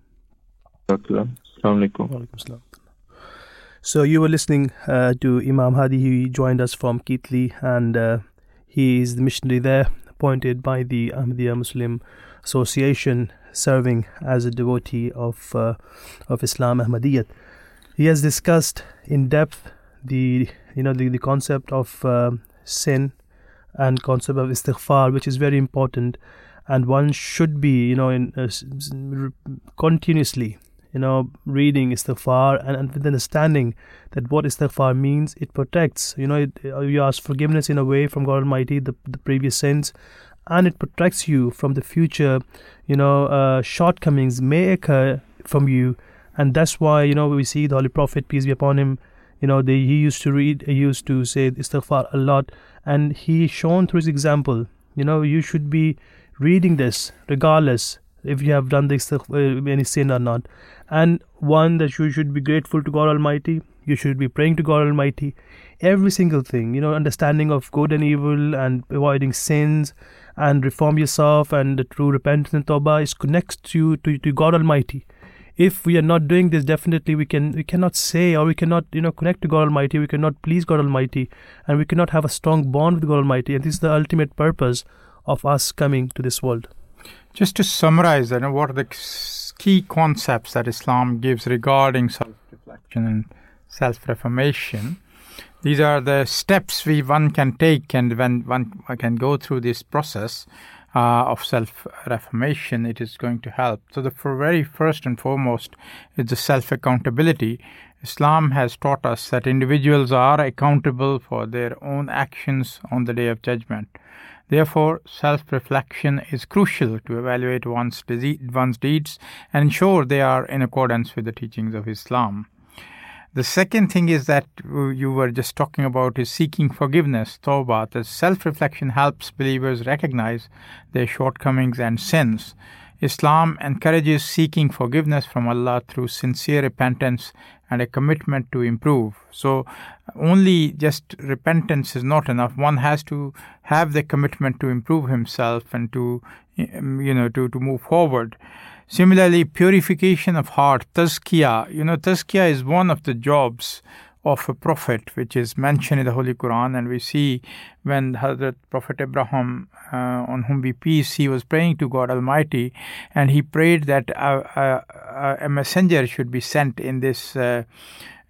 So you were listening uh, to imam hadi. He joined us from Keighley and uh, he is the missionary there appointed by the Ahmadiyya Muslim Association, serving as a devotee of uh, of Islam Ahmadiyyat. He has discussed in depth the you know the, the concept of uh, sin and concept of istighfar, which is very important. and one should be you know in uh, continuously you know reading istighfar and, and with understanding that what istighfar means it protects you know it, uh, you ask forgiveness in a way from god almighty the, the previous sins and it protects you from the future you know uh, shortcomings may occur from you. And that's why you know we see the holy prophet peace be upon him you know they, he used to read he used to say istighfar a lot. And he shown through his example. You know you should be reading this regardless if you have done this uh, any sin or not. And one that you should be grateful to god almighty you should be praying to god almighty. Every single thing you know understanding of good and evil and avoiding sins and reform yourself and the true repentance and tawbah is connects you to, to god almighty. If we are not doing this definitely we can we cannot say or we cannot you know connect to god almighty. We cannot please god almighty and we cannot have a strong bond with god almighty. And this is the ultimate purpose of us coming to this world. Just to summarize you know, what are the key concepts that islam gives regarding self-reflection and self-reformation these are the steps we one can take and when one can go through this process uh, of self reformation, it is going to help. So, the very first and foremost is the self accountability. Islam has taught us that individuals are accountable for their own actions on the day of judgment. Therefore, self reflection is crucial to evaluate one's, one's deeds and ensure they are in accordance with the teachings of Islam. The second thing is that uh, you were just talking about is seeking forgiveness, tawbah. The self reflection helps believers recognize their shortcomings and sins. Islam encourages seeking forgiveness from Allah through sincere repentance and a commitment to improve. So, only just repentance is not enough. One has to have the commitment to improve himself and to, um, you know, to, to move forward. Similarly, purification of heart, tazkiyah. You know, tazkiyah is one of the jobs of a prophet, which is mentioned in the Holy Quran. And we see when Hazrat Prophet Abraham, uh, on whom be peace, he was praying to God Almighty, and he prayed that a, a, a messenger should be sent in this. Uh,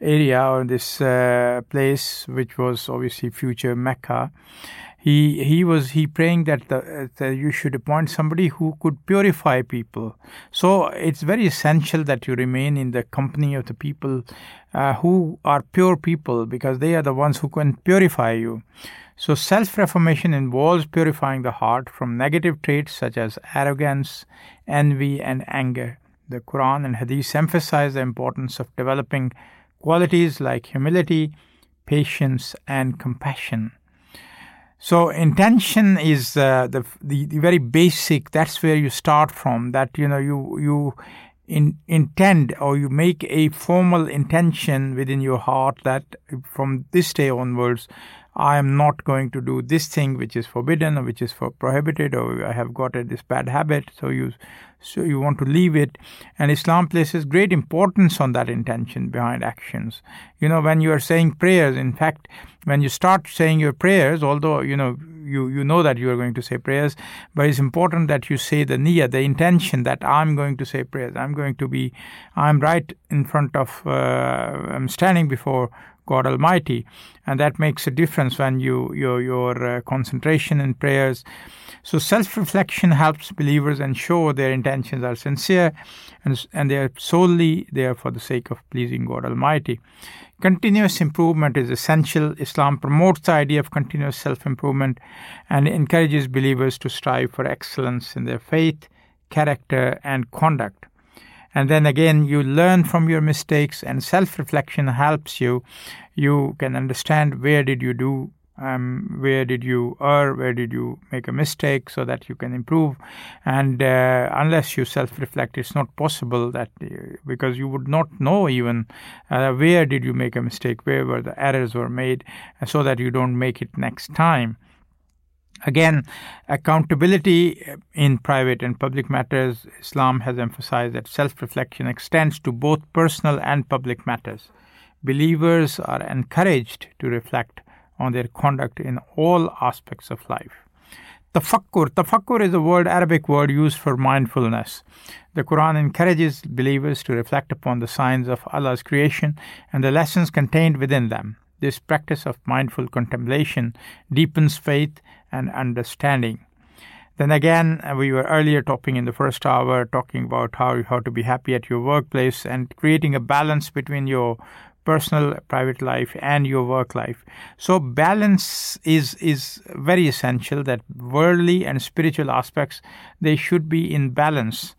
area or this uh, place, which was obviously future Mecca, he he was he praying that, the, that you should appoint somebody who could purify people. So it's very essential that you remain in the company of the people uh, who are pure people because they are the ones who can purify you. So self reformation involves purifying the heart from negative traits such as arrogance envy and anger. The quran and hadith emphasize the importance of developing qualities like humility patience and compassion so intention is uh, the, the, the very basic. That's where you start from. That you know you you in, intend or you make a formal intention within your heart that from this day onwards I am not going to do this thing which is forbidden or which is for prohibited or I have got this bad habit. So you so you want to leave it and islam places great importance on that intention behind actions you know when you are saying prayers in fact when you start saying your prayers although you know you you know that you are going to say prayers but it's important that you say the niyyah the intention that i'm going to say prayers i'm going to be i'm right in front of uh, i'm standing before God Almighty, and that makes a difference when you your your uh, concentration in prayers. So self-reflection helps believers ensure their intentions are sincere, and and they are solely there for the sake of pleasing God Almighty. Continuous improvement is essential. Islam promotes the idea of continuous self-improvement and encourages believers to strive for excellence in their faith, character, and conduct and then again you learn from your mistakes and self reflection helps you. You can understand where did you do um, where did you err where did you make a mistake so that you can improve. And uh, unless you self reflect it's not possible that uh, because you would not know even uh, where did you make a mistake where were the errors were made so that you don't make it next time Again, accountability in private and public matters, Islam has emphasized that self reflection extends to both personal and public matters. Believers are encouraged to reflect on their conduct in all aspects of life. Tafakkur. Tafakkur is a word, Arabic word used for mindfulness. The Quran encourages believers to reflect upon the signs of Allah's creation and the lessons contained within them. This practice of mindful contemplation deepens faith and understanding. Then again, uh, we were earlier talking in the first hour, talking about how how to be happy at your workplace and creating a balance between your personal private life and your work life so balance is is very essential that worldly and spiritual aspects they should be in balance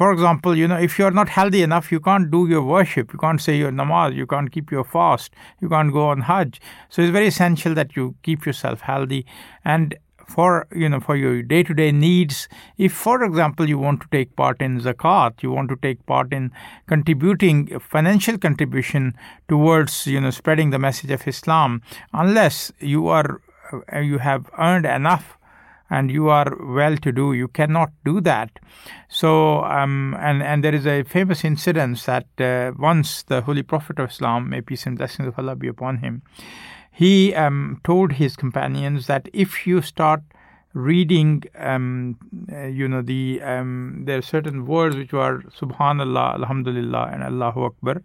for example you know if you're not healthy enough you can't do your worship. You can't say your namaz. You can't keep your fast. You can't go on hajj. So it's very essential that you keep yourself healthy. And for you know for your day to day needs if for example you want to take part in zakat you want to take part in contributing financial contribution towards you know spreading the message of islam unless you are uh, you have earned enough and you are well to do you cannot do that so um, and and there is a famous incident that uh, once the holy prophet of islam may peace and blessings of allah be upon him he um, told his companions that if you start reading, um, uh, you know, the um, there are certain words which are Subhanallah, Alhamdulillah, and Allahu Akbar.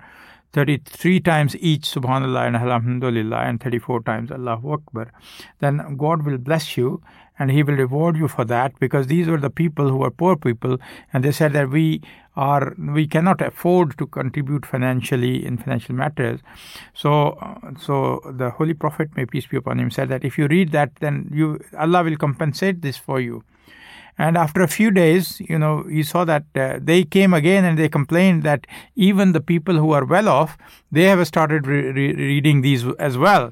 33 times each subhanallah and alhamdulillah and 34 times allahu akbar then god will bless you and he will reward you for that because these were the people who were poor people and they said that we are we cannot afford to contribute financially in financial matters. So uh, so the holy prophet may peace be upon him said that if you read that then you allah will compensate this for you. And after a few days you know he saw that uh, they came again and they complained that even the people who are well off they have started re- re- reading these as well.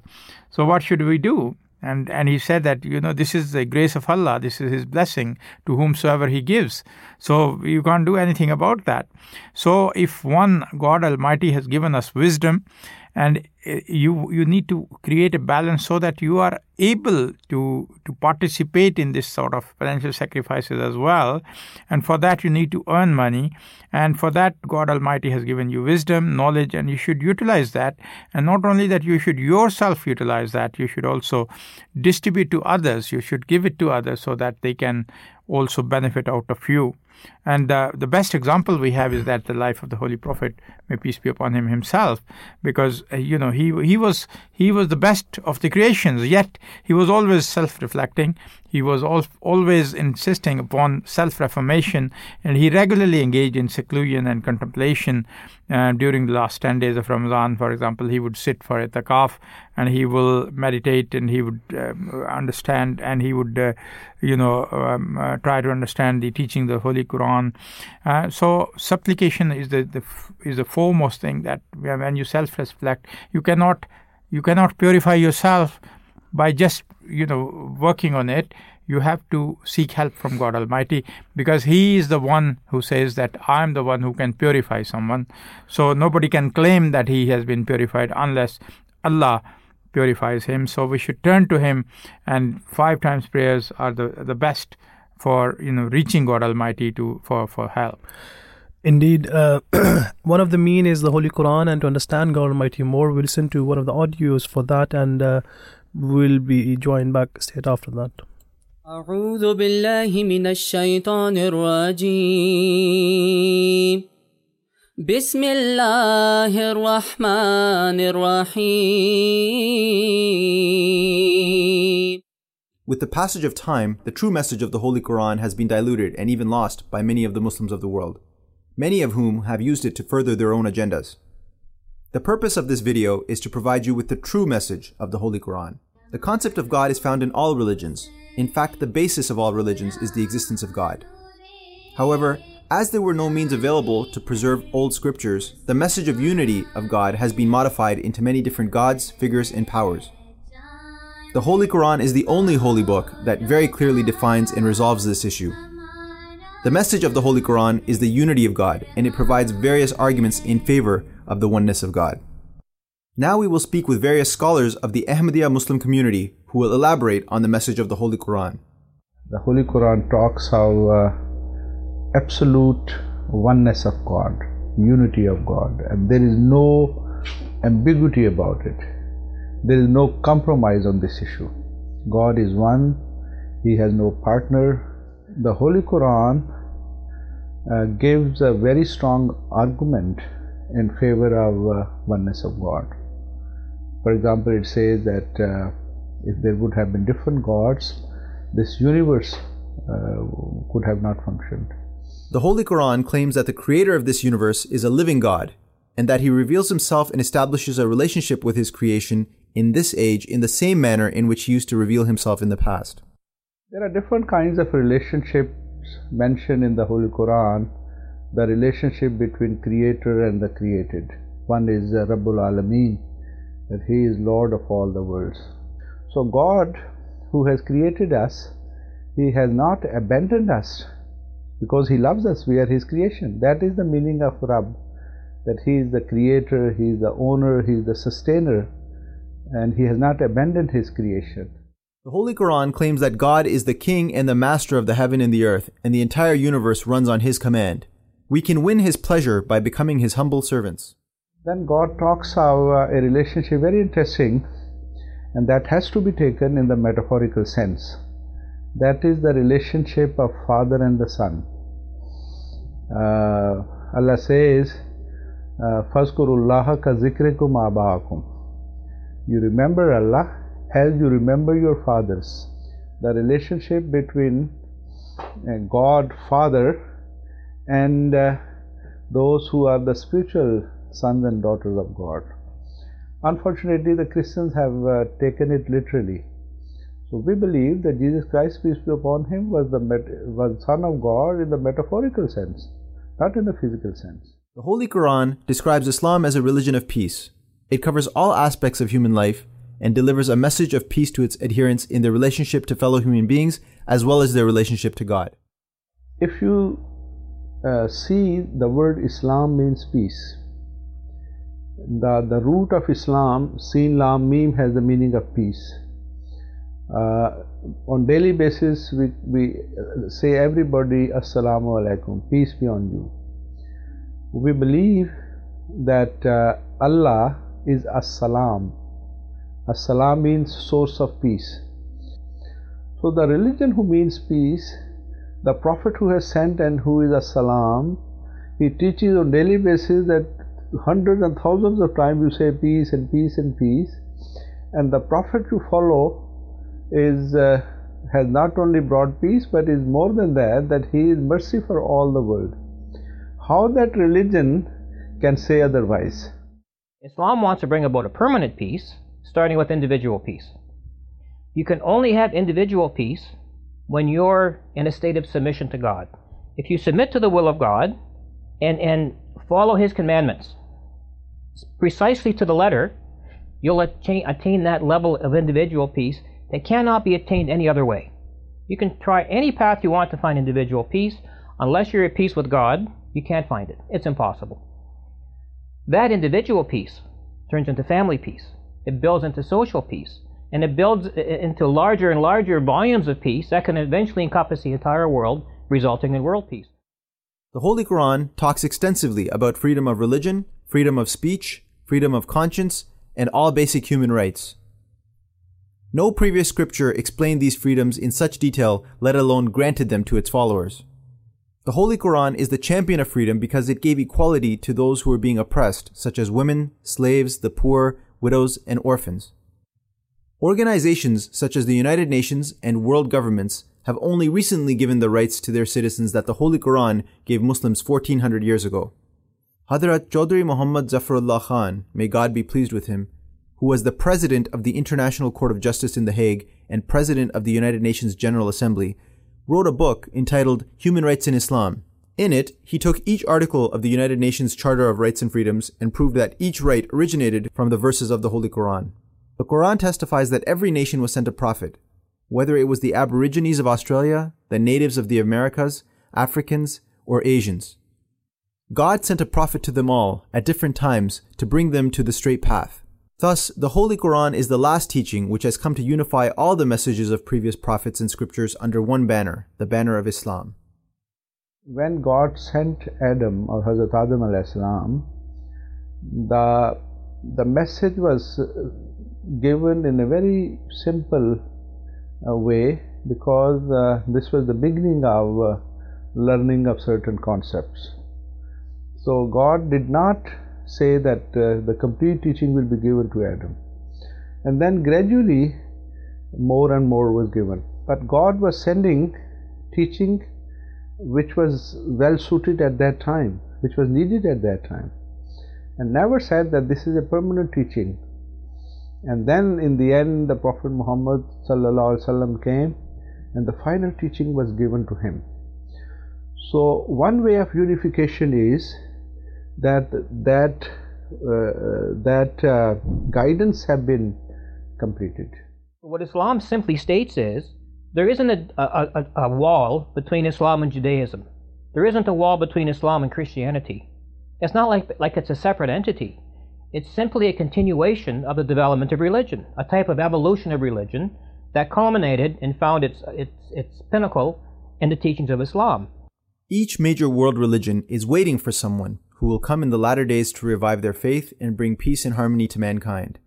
So what should we do and and he said that you know this is the grace of Allah this is his blessing to whomsoever he gives. So you can't do anything about that. So if one God almighty has given us wisdom and eh, you you need to create a balance so that you are able to to participate in this sort of financial sacrifices as well. And for that you need to earn money. And for that god almighty has given you wisdom knowledge and you should utilize that. And not only that you should yourself utilize that you should also distribute to others. You should give it to others so that they can also benefit out of you and uh, the best example we have is that the life of the Holy Prophet, may peace be upon him himself, because uh, you know he he was he was the best of the creations. Yet he was always self-reflecting. He was al- always insisting upon self-reformation, and he regularly engaged in seclusion and contemplation. Uh, during the last ten days of Ramadan, for example, he would sit for itikaf and he will meditate and he would um, understand and he would uh, you know um, uh, try to understand the teaching of the Holy Quran. Uh, so supplication is the, the is the foremost thing that when you self-reflect, you cannot you cannot purify yourself by just you know working on it. You have to seek help from god almighty because he is the one who says that i am the one who can purify someone. So nobody can claim that he has been purified unless allah purifies him. So we should turn to him and five times prayers are the the best for you know reaching god almighty to for for help Indeed, uh, one of the mean is the Holy Quran, and to understand God Almighty more, we listen to one of the audios for that, and uh, we'll be joined back straight after that. أعوذ بالله من الشيطان الرجيم بسم الله الرحمن الرحيم with the passage of time, the true message of the Holy Quran has been diluted and even lost by many of the Muslims of the world many of whom have used it to further their own agendas. The purpose of this video is to provide you with the true message of the Holy Quran. The concept of God is found in all religions. In fact, the basis of all religions is the existence of God. However, as there were no means available to preserve old scriptures, the message of unity of God has been modified into many different gods, figures, and powers. The Holy Quran is the only holy book that very clearly defines and resolves this issue. The message of the Holy Quran is the unity of God, and it provides various arguments in favor of the oneness of God. Now we will speak with various scholars of the Ahmadiyya Muslim community who will elaborate on the message of the Holy Quran. The Holy Quran talks how uh, absolute oneness of God, unity of God, and there is no ambiguity about it. There is no compromise on this issue. God is one, He has no partner, the Holy Quran uh, gives a very strong argument in favor of uh, oneness of God. For example, it says that uh, if there would have been different gods, this universe uh, could have not functioned. The Holy Quran claims that the creator of this universe is a living God and that he reveals himself and establishes a relationship with his creation in this age in the same manner in which he used to reveal himself in the past. There are different kinds of relationships mentioned in the Holy Quran. The relationship between creator and the created. One is Rabbul Alameen, that he is Lord of all the worlds. So God, who has created us, he has not abandoned us because he loves us. We are his creation. That is the meaning of Rabb that He is the creator, He is the owner, He is the sustainer, and He has not abandoned His creation. The Holy Quran claims that God is the king and the master of the heaven and the earth, and the entire universe runs on His command. We can win His pleasure by becoming His humble servants. Then God talks of uh, a relationship very interesting, and that has to be taken in the metaphorical sense. That is the relationship of father and the son. Uh, Allah says, Fazkurullah ka zikrikum abaakum. You remember Allah as you remember your fathers. The relationship between uh, God Father and uh, those who are the spiritual sons and daughters of God. Unfortunately, the Christians have uh, taken it literally. So we believe that Jesus Christ, peace be upon him, was the was Son of God in the metaphorical sense, not in the physical sense. The Holy Quran describes Islam as a religion of peace. It covers all aspects of human life and delivers a message of peace to its adherents in their relationship to fellow human beings as well as their relationship to God. If you uh, see the word Islam means peace. The, the root of Islam, Sin Lam Mim, has the meaning of peace. Uh, on daily basis, we, we say everybody Assalamu alaikum, peace be on you we believe that uh, Allah is As-Salam. As-Salam means source of peace. So the religion who means peace, the Prophet who has sent and who is As-Salam, he teaches on daily basis that hundreds and thousands of times you say peace and peace and peace, and the Prophet you follow is uh, has not only brought peace but is more than that that he is mercy for all the world how that religion can say otherwise? Islam wants to bring about a permanent peace, starting with individual peace. You can only have individual peace when you're in a state of submission to God. If you submit to the will of God and, and follow His commandments precisely to the letter, you'll attain, attain that level of individual peace that cannot be attained any other way. You can try any path you want to find individual peace, unless you're at peace with God you can't find it. It's impossible. That individual peace turns into family peace. It builds into social peace. And it builds uh, uh, into larger and larger volumes of peace that can eventually encompass the entire world, resulting in world peace. The Holy Quran talks extensively about freedom of religion, freedom of speech, freedom of conscience, and all basic human rights. No previous scripture explained these freedoms in such detail, let alone granted them to its followers. The Holy Quran is the champion of freedom because it gave equality to those who were being oppressed, such as women, slaves, the poor, widows, and orphans. Organizations such as the United Nations and world governments have only recently given the rights to their citizens that the Holy Quran gave Muslims 1400 years ago. Hadrat Chaudhry Muhammad Zafarullah Khan, may God be pleased with him, who was the president of the International Court of Justice in The Hague and president of the United Nations General Assembly, wrote a book entitled Human Rights in Islam. In it, he took each article of the United Nations Charter of Rights and Freedoms and proved that each right originated from the verses of the Holy Quran. The Quran testifies that every nation was sent a prophet, whether it was the Aborigines of Australia, the natives of the Americas, Africans, or Asians. God sent a prophet to them all at different times to bring them to the straight path. Thus, the Holy Quran is the last teaching which has come to unify all the messages of previous prophets and scriptures under one banner, the banner of Islam. When God sent Adam or Hazrat Adam salam, the the message was given in a very simple uh, way because uh, this was the beginning of uh, learning of certain concepts. So God did not say that uh, the complete teaching will be given to Adam. And then gradually more and more was given. But God was sending teaching which was well suited at that time, which was needed at that time, and never said that this is a permanent teaching. And then in the end, the Prophet Muhammad came and the final teaching was given to him. So, one way of unification is that that uh, that uh, guidance have been completed. What Islam simply states is there isn't a, a, a, a wall between Islam and Judaism. There isn't a wall between Islam and Christianity. It's not like, like it's a separate entity. It's simply a continuation of the development of religion, a type of evolution of religion that culminated and found its, its, its pinnacle in the teachings of Islam. Each major world religion is waiting for someone who will come in the latter days to revive their faith and bring peace and harmony to mankind.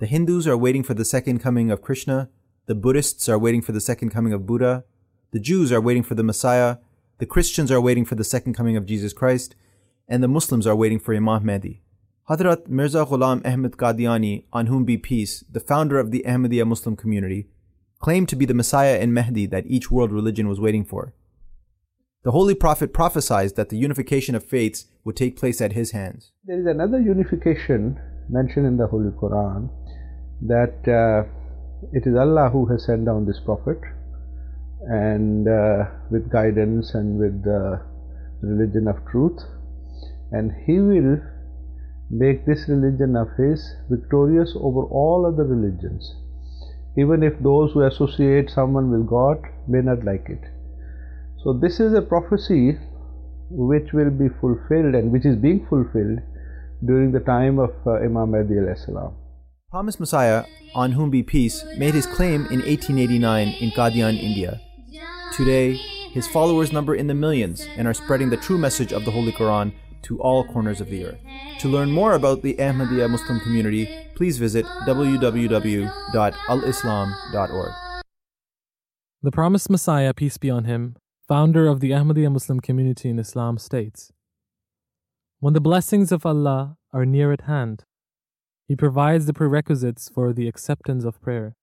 The Hindus are waiting for the second coming of Krishna, the Buddhists are waiting for the second coming of Buddha, the Jews are waiting for the Messiah, the Christians are waiting for the second coming of Jesus Christ, and the Muslims are waiting for Imam Mahdi. Hadrat Mirza Ghulam Ahmad Qadiani, on whom be peace, the founder of the Ahmadiyya Muslim community, claimed to be the Messiah and Mahdi that each world religion was waiting for. The Holy Prophet prophesied that the unification of faiths would take place at his hands. There is another unification mentioned in the Holy Quran that uh, it is Allah who has sent down this Prophet and uh, with guidance and with the religion of truth, and He will make this religion of His victorious over all other religions, even if those who associate someone with God may not like it. So, this is a prophecy which will be fulfilled and which is being fulfilled during the time of uh, Imam Mahdi salam. Promised Messiah, on whom be peace, made his claim in 1889 in Qadian, India. Today, his followers number in the millions and are spreading the true message of the Holy Quran to all corners of the earth. To learn more about the Ahmadiyya Muslim community, please visit www.alislam.org. The promised Messiah, peace be on him, founder of the Ahmadiyya Muslim community in Islam, states When the blessings of Allah are near at hand, He provides the prerequisites for the acceptance of prayer.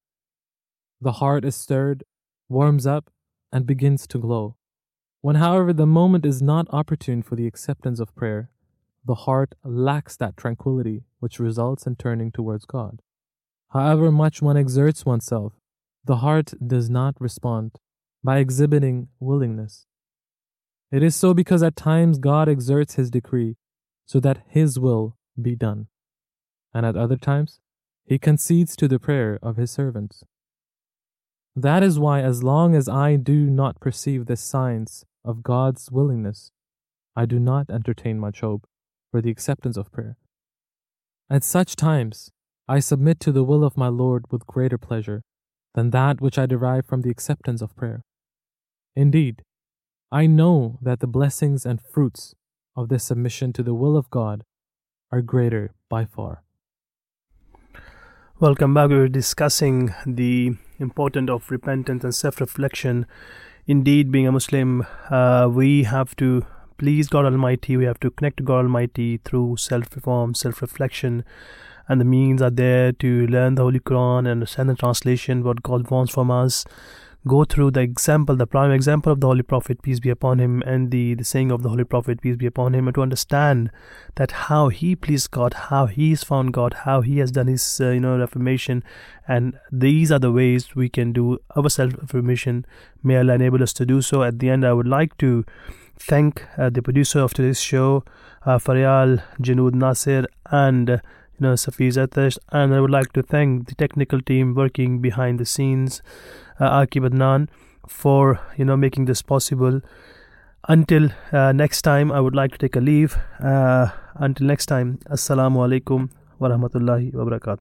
The heart is stirred, warms up, and begins to glow. When, however, the moment is not opportune for the acceptance of prayer, the heart lacks that tranquility which results in turning towards God. However much one exerts oneself, the heart does not respond by exhibiting willingness. It is so because at times God exerts His decree so that His will be done, and at other times He concedes to the prayer of His servants. That is why, as long as I do not perceive the signs of God's willingness, I do not entertain much hope for the acceptance of prayer. At such times, I submit to the will of my Lord with greater pleasure than that which I derive from the acceptance of prayer. Indeed, I know that the blessings and fruits of this submission to the will of God are greater by far. Welcome back. We were discussing the importance of repentance and self reflection indeed, being a Muslim, uh, we have to please God Almighty. We have to connect to God Almighty through self reform, self reflection, and the means are there to learn the Holy Quran and understand the translation, what God wants from us go through the example, the prime example of the Holy Prophet, peace be upon him, and the, the saying of the Holy Prophet, peace be upon him, and to understand that how he pleased God, how he's found God, how he has done his, uh, you know, reformation, and these are the ways we can do our self-reformation. May Allah enable us to do so. At the end, I would like to thank uh, the producer of today's show, uh, Faryal Janood Nasir, and uh, you know, Safeer Zartasht, and I would like to thank the technical team working behind the scenes uh, Akib Adnan for you know making this possible. Until uh, next time, I would like to take a leave. Uh, until next time, Assalamu alaikum wa rahmatullahi wa.